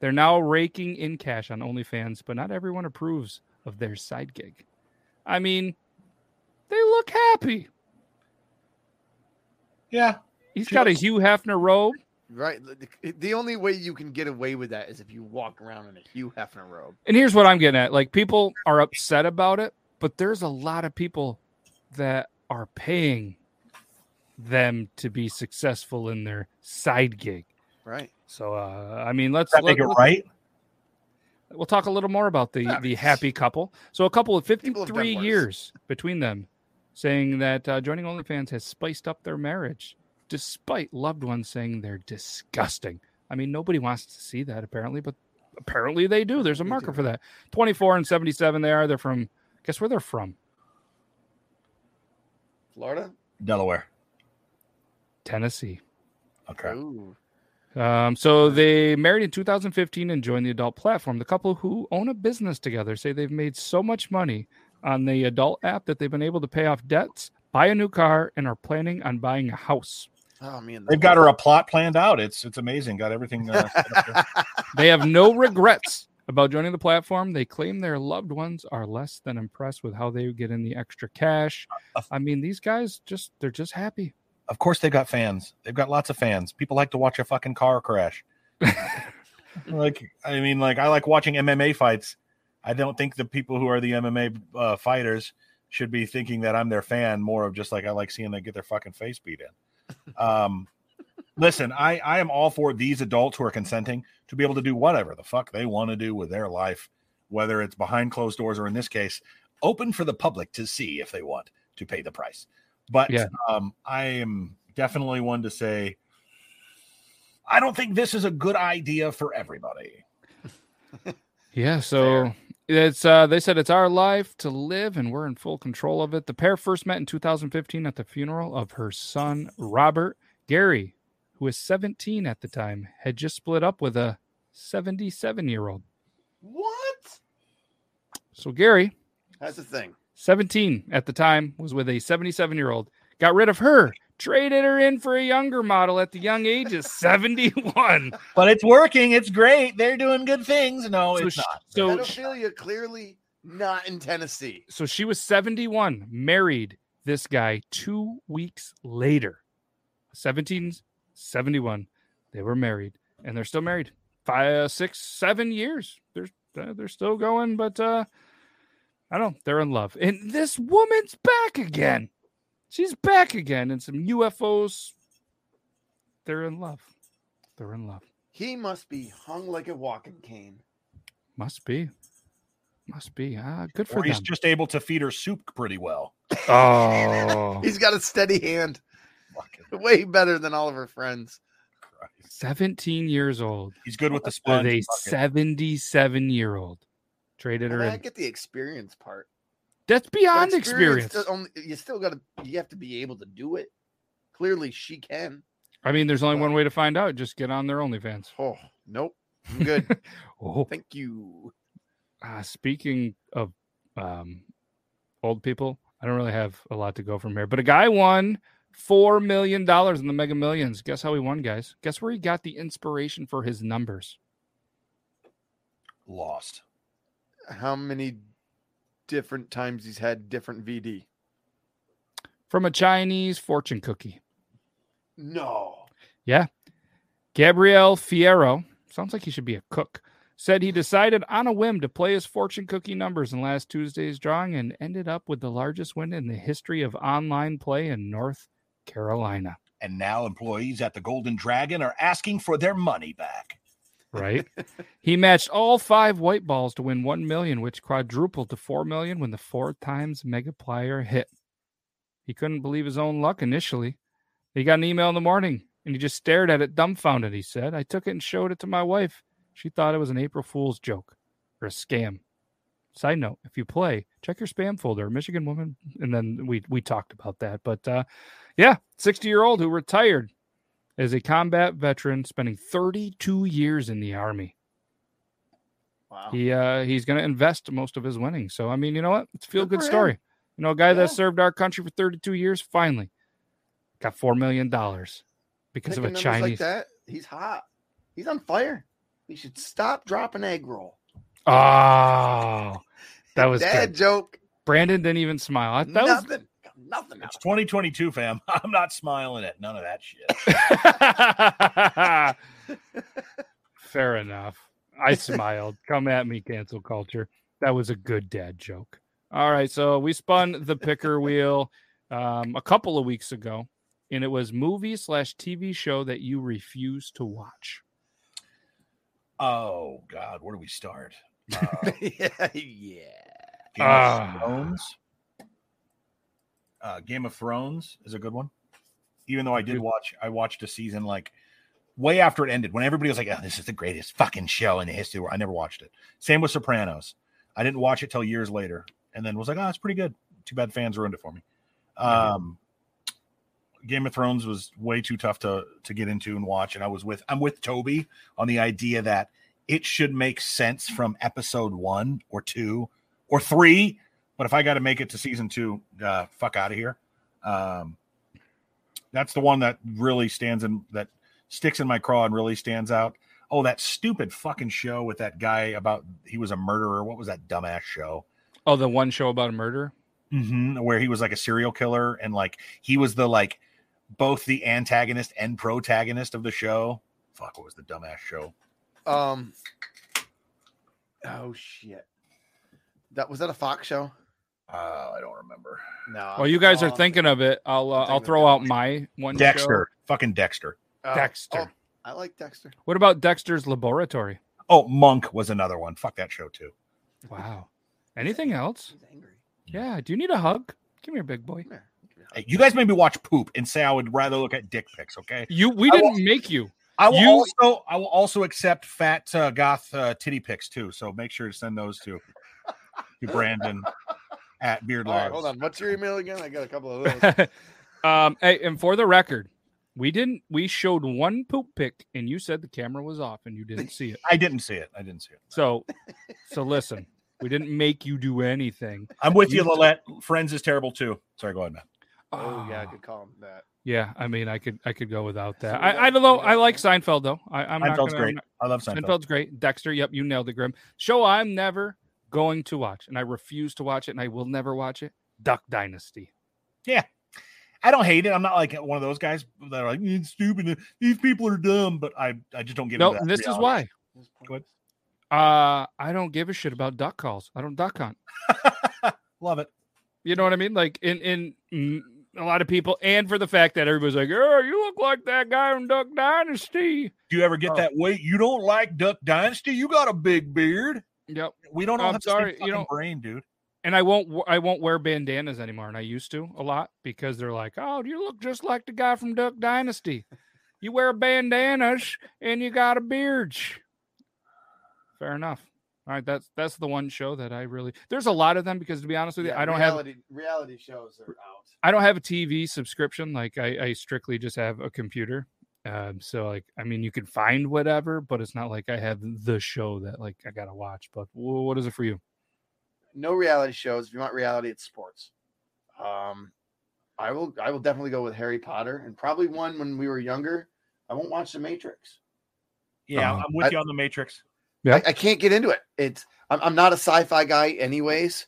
they're now raking in cash on OnlyFans, but not everyone approves of their side gig. I mean, they look happy. Yeah. He's got a Hugh Hefner robe. Right. The, the only way you can get away with that is if you walk around in a Hugh Hefner robe. And here's what I'm getting at. Like people are upset about it, but there's a lot of people that are paying them to be successful in their side gig. Right. So uh I mean let's Does that make it we'll- right? We'll talk a little more about the the happy couple. So a couple of 53 years between them saying that uh, joining OnlyFans has spiced up their marriage despite loved ones saying they're disgusting. I mean nobody wants to see that apparently, but apparently they do. There's a marker for that. 24 and 77 they are. They're from guess where they're from? Florida? Delaware. Tennessee. Okay. Ooh. Um, so they married in 2015 and joined the adult platform. The couple who own a business together say they've made so much money on the adult app that they've been able to pay off debts, buy a new car, and are planning on buying a house. Oh man. They've got her a plot planned out. It's it's amazing. Got everything. Uh, set up there. They have no regrets about joining the platform. They claim their loved ones are less than impressed with how they get in the extra cash. I mean, these guys just they're just happy. of course, they've got fans. They've got lots of fans. People like to watch a fucking car crash. like, I mean, like I like watching MMA fights. I don't think the people who are the MMA uh, fighters should be thinking that I'm their fan. More of just like I like seeing them get their fucking face beat in. Um, listen, I I am all for these adults who are consenting to be able to do whatever the fuck they want to do with their life, whether it's behind closed doors or in this case, open for the public to see if they want to pay the price. But Yeah. um, I am definitely one to say, I don't think this is a good idea for everybody. Yeah, so it's uh they said it's our life to live and we're in full control of it. The pair first met in 2015 at the funeral of her son Robert. Gary, who was 17 at the time, had just split up with a 77-year-old. What? So Gary, That's the thing. 17 at the time, was with a 77-year-old. Got rid of her, traded her in for a younger model at the young age of 71. But it's working. It's great. They're doing good things. No, So it's sh- not. so Pedophilia clearly not in Tennessee. so she was 71 married this guy two weeks later 17 71 they were married and they're still married five six seven years they're uh, they're still going but uh I don't. know. They're in love, and this woman's back again. She's back again, and some UFOs. They're in love. They're in love. He must be hung like a walking cane. Must be. Must be. Ah, good for Or he's them. just able to feed her soup pretty well. Oh, He's got a steady hand. Way better than all of her friends. 17 years old. He's good with the With sponge. a bucket. 77 year old. Traded I, her I in. get the experience part. That's But beyond experience. only- you still got to. You have to be able to do it. Clearly, she can. I mean, there's only one way to find out. Just get on their OnlyFans. Oh nope, I'm good. Oh, Thank you. uh, speaking of um, old people, I don't really have a lot to go from here. But a guy won four million dollars in the Mega Millions. Guess how he won, guys? Guess where he got the inspiration for his numbers? Lost. How many different times he's had different VD? From a Chinese fortune cookie. No. Yeah. Gabriel Fierro, sounds like he should be a cook, said he decided on a whim to play his fortune cookie numbers in last Tuesday's drawing and ended up with the largest win in the history of online play in North Carolina. And now employees at the Golden Dragon are asking for their money back. Right? he matched all five white balls to win 1 million, which quadrupled to 4 million when the four times Mega megaplier hit. He couldn't believe his own luck initially. He got an email in the morning and he just stared at it dumbfounded. He said, I took it and showed it to my wife. She thought it was an April Fool's joke or a scam. Side note, if you play, check your spam folder, Michigan woman. And then we we talked about that. But uh yeah, 60 year old who retired as a combat veteran, spending 32 years in the army. Wow. He uh he's gonna invest most of his winnings. So I mean, you know what? It's a feel Good good for him. story. You know, a guy Yeah. that served our country for 32 years finally got four million dollars because of a Chinese. like that. He's hot. He's on fire. He should stop dropping egg roll. Oh, that was Dad good. joke. Brandon didn't even smile. I- That was Nothing. Nothing. It's 2022, fam. I'm not smiling at none of that shit. Fair enough. I smiled. Come at me, cancel culture. That was a good dad joke. All right, so we spun the picker wheel um, a couple of weeks ago, and it was movie slash TV show that you refuse to watch. Oh God, where do we start? yeah, yeah. Game Ah. of Thrones. Uh, Game of Thrones is a good one. Even though I did watch, I watched a season like way after it ended when everybody was like, "Oh, this is the greatest fucking show in the history." of. I never watched it. Same with Sopranos. I didn't watch it till years later, and then was like, "Oh, it's pretty good." Too bad fans ruined it for me. Um, Game of Thrones was way too tough to to get into and watch, and I was with I'm with Toby on the idea that it should make sense from episode one or two or three. But if I got to make it to season two, uh, fuck out of here. Um, that's the one that really stands in that sticks in my craw and really stands out. Oh, that stupid fucking show with that guy about he was a murderer. What was that dumbass show? Oh, the one show about a murder? hmm where he was like a serial killer and like he was the like both the antagonist and protagonist of the show. Fuck, what was the dumbass show? Um. Oh shit. That was that a Fox show? Uh, I don't remember. No. Well, you guys are thinking of it. I'll uh, I'll throw out my one. show. Dexter, fucking Dexter. oh, Dexter. oh, I like Dexter. What about Dexter's Laboratory? Oh, Monk was another one. Fuck that show too. Wow. Anything else? He's angry. Yeah. Do you need a hug? Give me here, big boy. Come. Hey, you guys made me watch poop and say I would rather look at dick pics. Okay. You we didn't make you. I will You- also I will also accept fat uh, goth uh, titty pics too. So make sure to send those to to Brandon at Beard All right, Logs. hold on. What's your email again? I got a couple of those. um, hey, and for the record, we didn't. We showed one poop pic, and you said the camera was off, and you didn't see it. I didn't see it. I didn't see it. So, so listen, we didn't make you do anything. I'm with you, You- Lillette. Friends is terrible too. Sorry, go ahead, man. oh yeah, I Ah, could call him that. yeah. I mean, I could, I could go without that. So we got- I, I don't know. I like Seinfeld though. I, I'm not Seinfeld's gonna, I'm great. not- I love Seinfeld. Seinfeld's great. Dexter, yep, you nailed it, Grim. Show I'm never going to watch, and I refuse to watch it, and I will never watch it. Duck Dynasty. Yeah. I don't hate it. I'm not like one of those guys that are like it's stupid. These people are dumb, but I I just don't get No, into that and this is why. Go ahead. Uh, I don't give a shit about duck calls. I don't duck hunt. Love it. You know what I mean? Like in in a lot of people, and for the fact that everybody's like, "Oh, you look like that guy from Duck Dynasty." Do you ever get Oh. that weight? You don't like Duck Dynasty? You got a big beard. Yep. We don't all I'm have sorry, you know- brain, dude. And I won't I won't wear bandanas anymore, and I used to a lot because they're like, "Oh, you look just like the guy from Duck Dynasty. You wear bandanas and you got a beard." Fair enough. All right, that's that's the one show that I really. There's a lot of them because to be honest with you, Yeah, I don't have reality, reality shows are out. I don't have a TV subscription. Like I, I strictly just have a computer. Um, so like, I mean, you can find whatever, but it's not like I have the show that like I gotta watch. But wh- what is it for you? No reality shows. If you want reality, it's sports. Um, I will. I will definitely go with Harry Potter, and probably one when we were younger. I won't watch The Matrix. Yeah, Um, I'm with I- you on the Matrix. Yeah. I, I can't get into it. It's I'm, I'm not a sci-fi guy, anyways.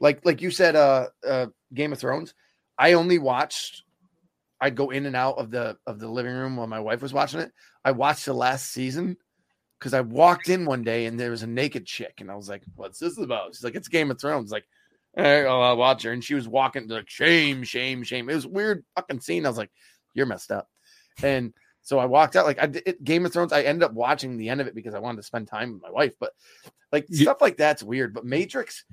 Like like you said, uh, uh, Game of Thrones. I only watched. I'd go in and out of the of the living room while my wife was watching it. I watched the last season because I walked in one day and there was a naked chick, and I was like, "What's this about?" She's like, "It's Game of Thrones." Like, "Eh, oh, I'll watch her, and she was walking like, "Shame, shame, shame." It was a weird fucking scene. I was like, "You're messed up," and so I walked out. Like I did Game of Thrones. I ended up watching the end of it because I wanted to spend time with my wife. But like Ye- stuff like that's weird. But Matrix,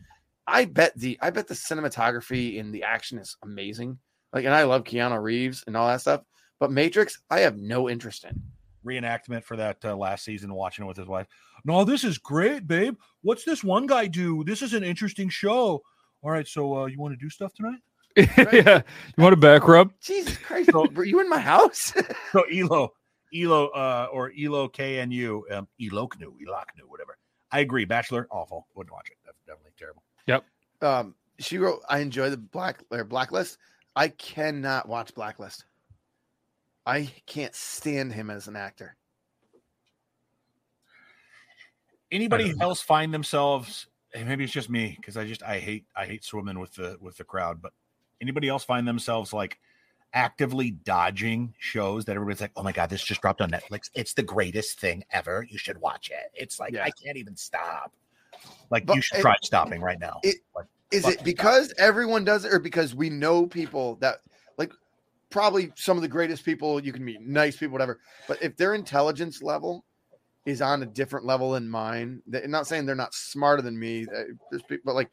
I bet the I bet the cinematography and the action is amazing. Like, and I love Keanu Reeves and all that stuff. But Matrix, I have no interest in. Reenactment for that uh, last season, watching it with his wife. No, this is great, babe. What's this one guy do? This is an interesting show. All right, so uh, you want to do stuff tonight? yeah, you want a back rub? Jesus Christ, were you in my house? So Elo, Elo, uh, or Elo KNU, um, Eloknu, Eloknu, whatever. I agree. Bachelor, awful. Wouldn't watch it. Def- Definitely terrible. Yep. um, she wrote, "I enjoy the black or Blacklist. I cannot watch Blacklist. I can't stand him as an actor. Anybody else find themselves? and Maybe it's just me because I just I hate I hate swimming with the with the crowd. But anybody else find themselves like actively dodging shows that everybody's like, oh my god, this just dropped on Netflix. It's the greatest thing ever. You should watch it. It's like Yeah. I can't even stop. Like But you should it- try stopping right now. it- Like, Is it because everyone does it, or because we know people that like probably some of the greatest people you can meet, nice people, whatever. But if their intelligence level is on a different level than mine, I'm not saying they're not smarter than me, uh, but like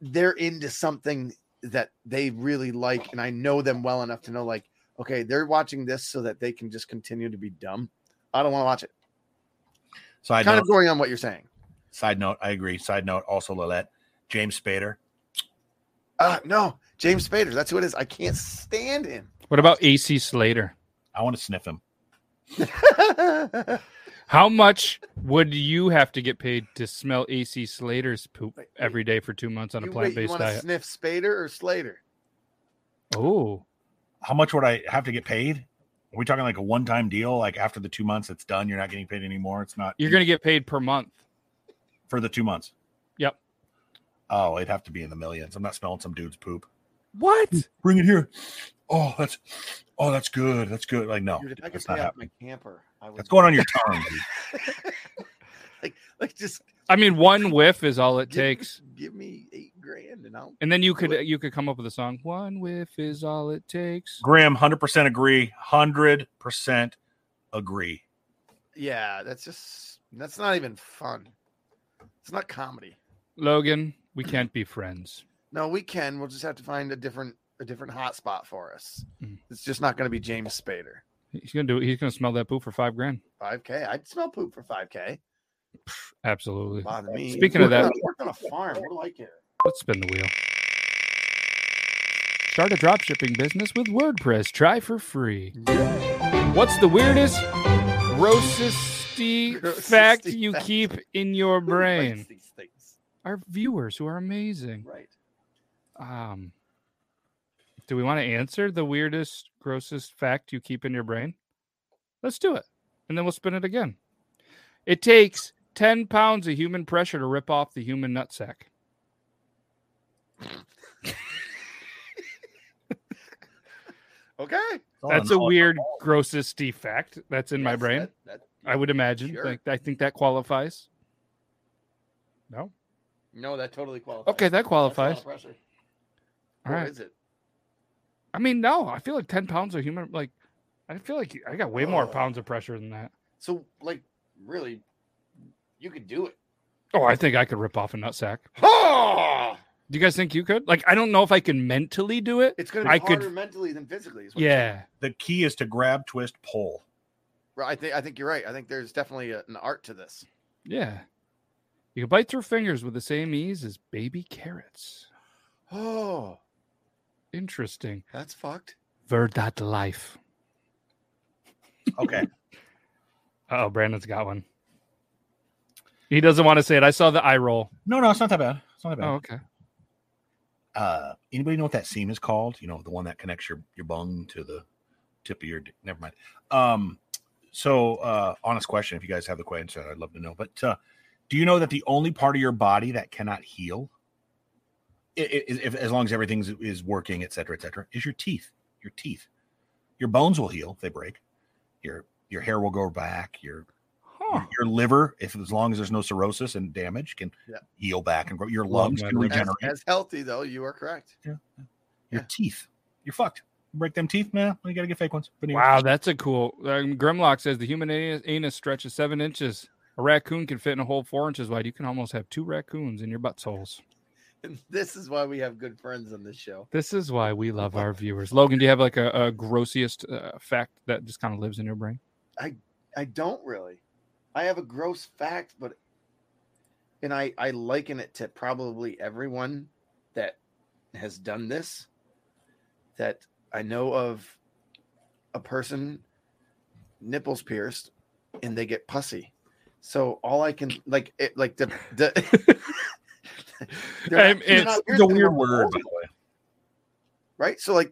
they're into something that they really like, and I know them well enough to know, like, okay, they're watching this so that they can just continue to be dumb. I don't want to watch it. Side kind note, of going on what you're saying. side note, I agree. Side note, also Lilette, James Spader. Uh no, James Spader. That's who it is. I can't stand him. What about AC Slater? I want to sniff him. How much would you have to get paid to smell AC Slater's poop every day for two months on a plant you based want to diet? sniff Spader or Slater? Oh, How much would I have to get paid? Are we talking like a one time deal? Like after the two months, it's done. You're not getting paid anymore. It's not. you're going to get paid per month. for the two months. Yep. Oh, it'd have to be in the millions. I'm not smelling some dude's poop. What? Bring it here. Oh, that's oh, that's good. That's good. Like no, Dude, if that's pay not happening. my camper, I would. That's going on your tongue. Dude. like, like just I mean, one whiff is all it give, takes. Give me eight grand, and I'll. And then you could you could come up with a song. One whiff is all it takes. Graham, hundred percent agree. Hundred percent agree. Yeah, that's just that's not even fun. It's not comedy. Logan, we can't be friends. No, we can. We'll just have to find a different a different hot spot for us. Mm. It's just not going to be James Spader. He's gonna do. He's gonna smell that poop for five grand. Five k. I'd smell poop for five k. Absolutely. Bother me. Speaking of that, on- worked on a farm. What do I care? let's spin the wheel. Start a dropshipping business with WordPress. Try for free. What's the weirdest, grossesty fact you keep in your brain? These things? Our viewers who are amazing. Right. Um, do we want to answer the weirdest, grossest fact you keep in your brain? Let's do it, and then we'll spin it again. It takes ten pounds of human pressure to rip off the human nutsack. Okay. That's a weird, grossest defect that's in my brain. that- that- I would imagine. Sure. Like I think that qualifies. No. No, that totally qualifies. Okay, that That's a lot qualifies. of pressure. All Or right. is it? I mean, no, I feel like 10 pounds of human, like, I feel like I got way more pounds of pressure than that. So, like, really, you could do it. Oh, I think I could rip off a nut sack. Oh! Do you guys think you could? Like, I don't know if I can mentally do it. It's going to be I harder could. mentally than physically. Is what you're saying. Yeah. The key is to grab, twist, pull. Right, I think I think you're right. I think there's definitely a, an art to this. Yeah. You can bite through fingers with the same ease as baby carrots. Oh, Interesting. that's fucked. Verd that life. Okay. Oh, Brandon's got one. He doesn't want to say it. I saw the eye roll. no, no, it's not that bad. It's not that bad. Oh, okay. Uh, anybody know what that seam is called? You know, the one that connects your your bung to the tip of your. d- Never mind. Um, so uh, honest question. If you guys have the question, I'd love to know. But uh, do you know that the only part of your body that cannot heal, i- i- if, as long as everything is- is working, et cetera, et cetera, is your teeth. Your teeth. Your bones will heal if they break. Your your hair will go back. Your Huh. your liver, if as long as there's no cirrhosis and damage, can Yeah. heal back and grow. Your lungs my can liver. As, regenerate. as healthy though, you are correct. your Yeah. teeth. You're fucked. Break them teeth, man. You gotta get fake ones. But. Wow, that's a cool. Um, Grimlock says the human anus, anus stretches seven inches. A raccoon can fit in a hole four inches wide. You can almost have two raccoons in your buttholes. This is why we have good friends on this show. This is why we love our viewers. Logan, do you have like a, a grossiest uh, fact that just kind of lives in your brain? I I don't really. I have a gross fact, but and I I liken it to probably everyone that has done this. That I know of a person nipples pierced and they get pussy. So all I can like it like the the not- it's a weird word, by the way. right? So like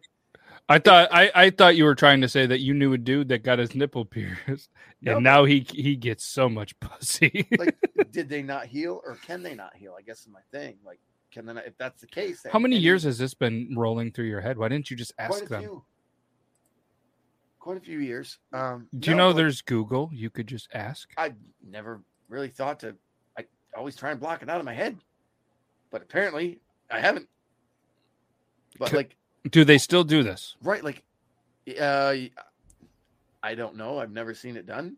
I thought I, I thought you were trying to say that you knew a dude that got his nipple pierced, and now he he gets so much pussy. like did they not heal or can they not heal? I guess is my thing. Like can they not, if that's the case? How many any- years has this been rolling through your head? Why didn't you just ask them? few. Quite a few years. Um, Do you no, know there's Google? You could just ask. I never really thought to. I always try and block it out of my head, but apparently I haven't. But like, Do they still do this? right, like, uh, I don't know. I've never seen it done,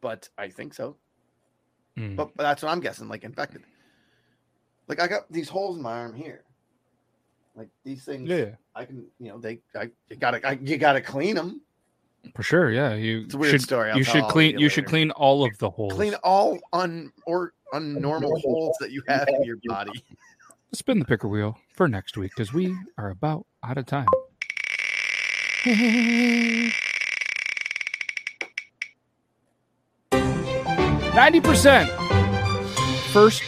but I think so. Mm. But, but that's what I'm guessing. Like infected. Like I got these holes in my arm here. Like these things. Yeah, I can. You know, they. I you gotta. I, you gotta clean them. For sure. Yeah, you It's a weird should. story. I'll you should clean. you You should clean all of the holes. Clean all un or unnormal holes that you have in your body. Spin the picker wheel for next week because we are about out of time. Ninety percent. First,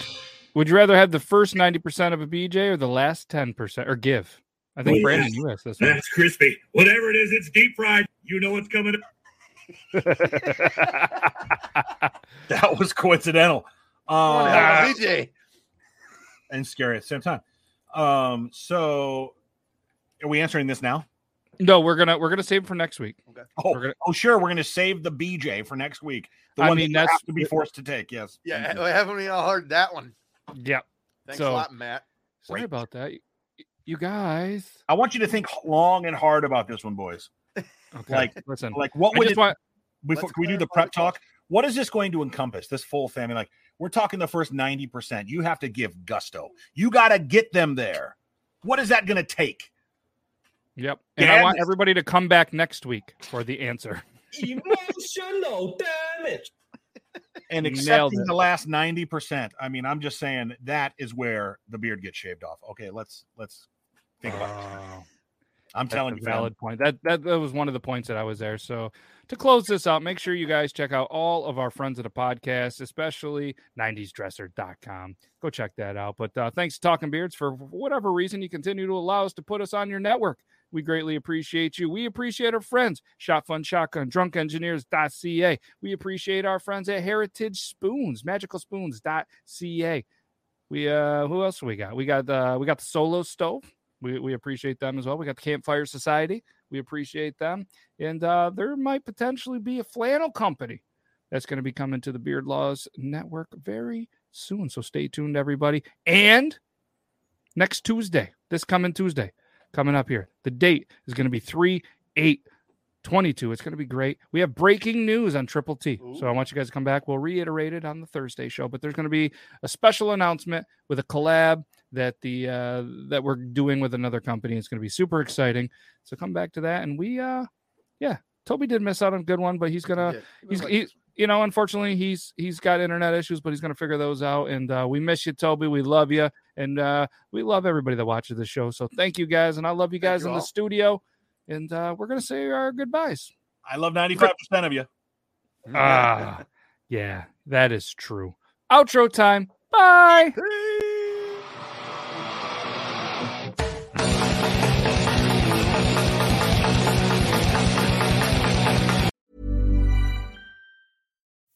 would you rather have the first ninety percent of a BJ or the last ten percent, or give? I think Oh, Brandon, yes. you asked this. One. That's crispy. Whatever it is, it's deep fried. You know what's coming. That was coincidental. One Uh, hell of a BJ. and scary at the same time. Um, so are we answering this now? No, we're gonna we're gonna save it for next week. Okay. Oh, We're gonna- oh, sure. We're going to save the BJ for next week. The I one mean, that that's- to be forced to take. Yes. Yeah, Thank you. I haven't even heard that one. Yeah. Thanks So- a lot, Matt. Sorry Great. about that. You- You guys. I want you to think long and hard about this one, boys. Okay. Like- listen. Like, what I would just it, want before can we do the prep the talk? What is this going to encompass? This full family, like we're talking the first ninety percent. You have to give gusto. You got to get them there. What is that going to take? Yep. And I want Dad- everybody to come back next week for the answer. Emotional damage. And accepting the last ninety percent. I mean, I'm just saying that is where the beard gets shaved off. Okay, let's let's think about it. Oh, I'm telling you, valid point. That, that that was one of the points that I was there. So to close this out, make sure you guys check out all of our friends of the podcast, especially 90sdresser.com. Go check that out. But uh, thanks to Talking Beards for whatever reason you continue to allow us to put us on your network. We greatly appreciate you. We appreciate our friends, Shot Fun Shotgun, drunkengineers.ca. We appreciate our friends at Heritage Spoons, magicalspoons.ca. We uh who else we got? We got uh we got the solo stove. We we appreciate them as well. We got the Campfire Society. We appreciate them. And uh there might potentially be a flannel company that's going to be coming to the Beard Laws Network very soon. So stay tuned, everybody. And next Tuesday, this coming Tuesday, coming up here, the date is going to be 3 8 22. It's going to be great. We have breaking news on Triple T. So I want you guys to come back. We'll reiterate it on the Thursday show, but there's going to be a special announcement with a collab that the uh that we're doing with another company. It's going to be super exciting. So come back to that and we uh yeah, Toby did miss out on a good one, but he's going to he's he, you know, unfortunately, he's he's got internet issues, but he's going to figure those out. And uh, we miss you, Toby. We love you, and uh, we love everybody that watches the show. So thank you guys, and I love you guys you in the studio. And uh, we're going to say our goodbyes. I love 95% of you. Ah, yeah, that is true. Outro time. Bye.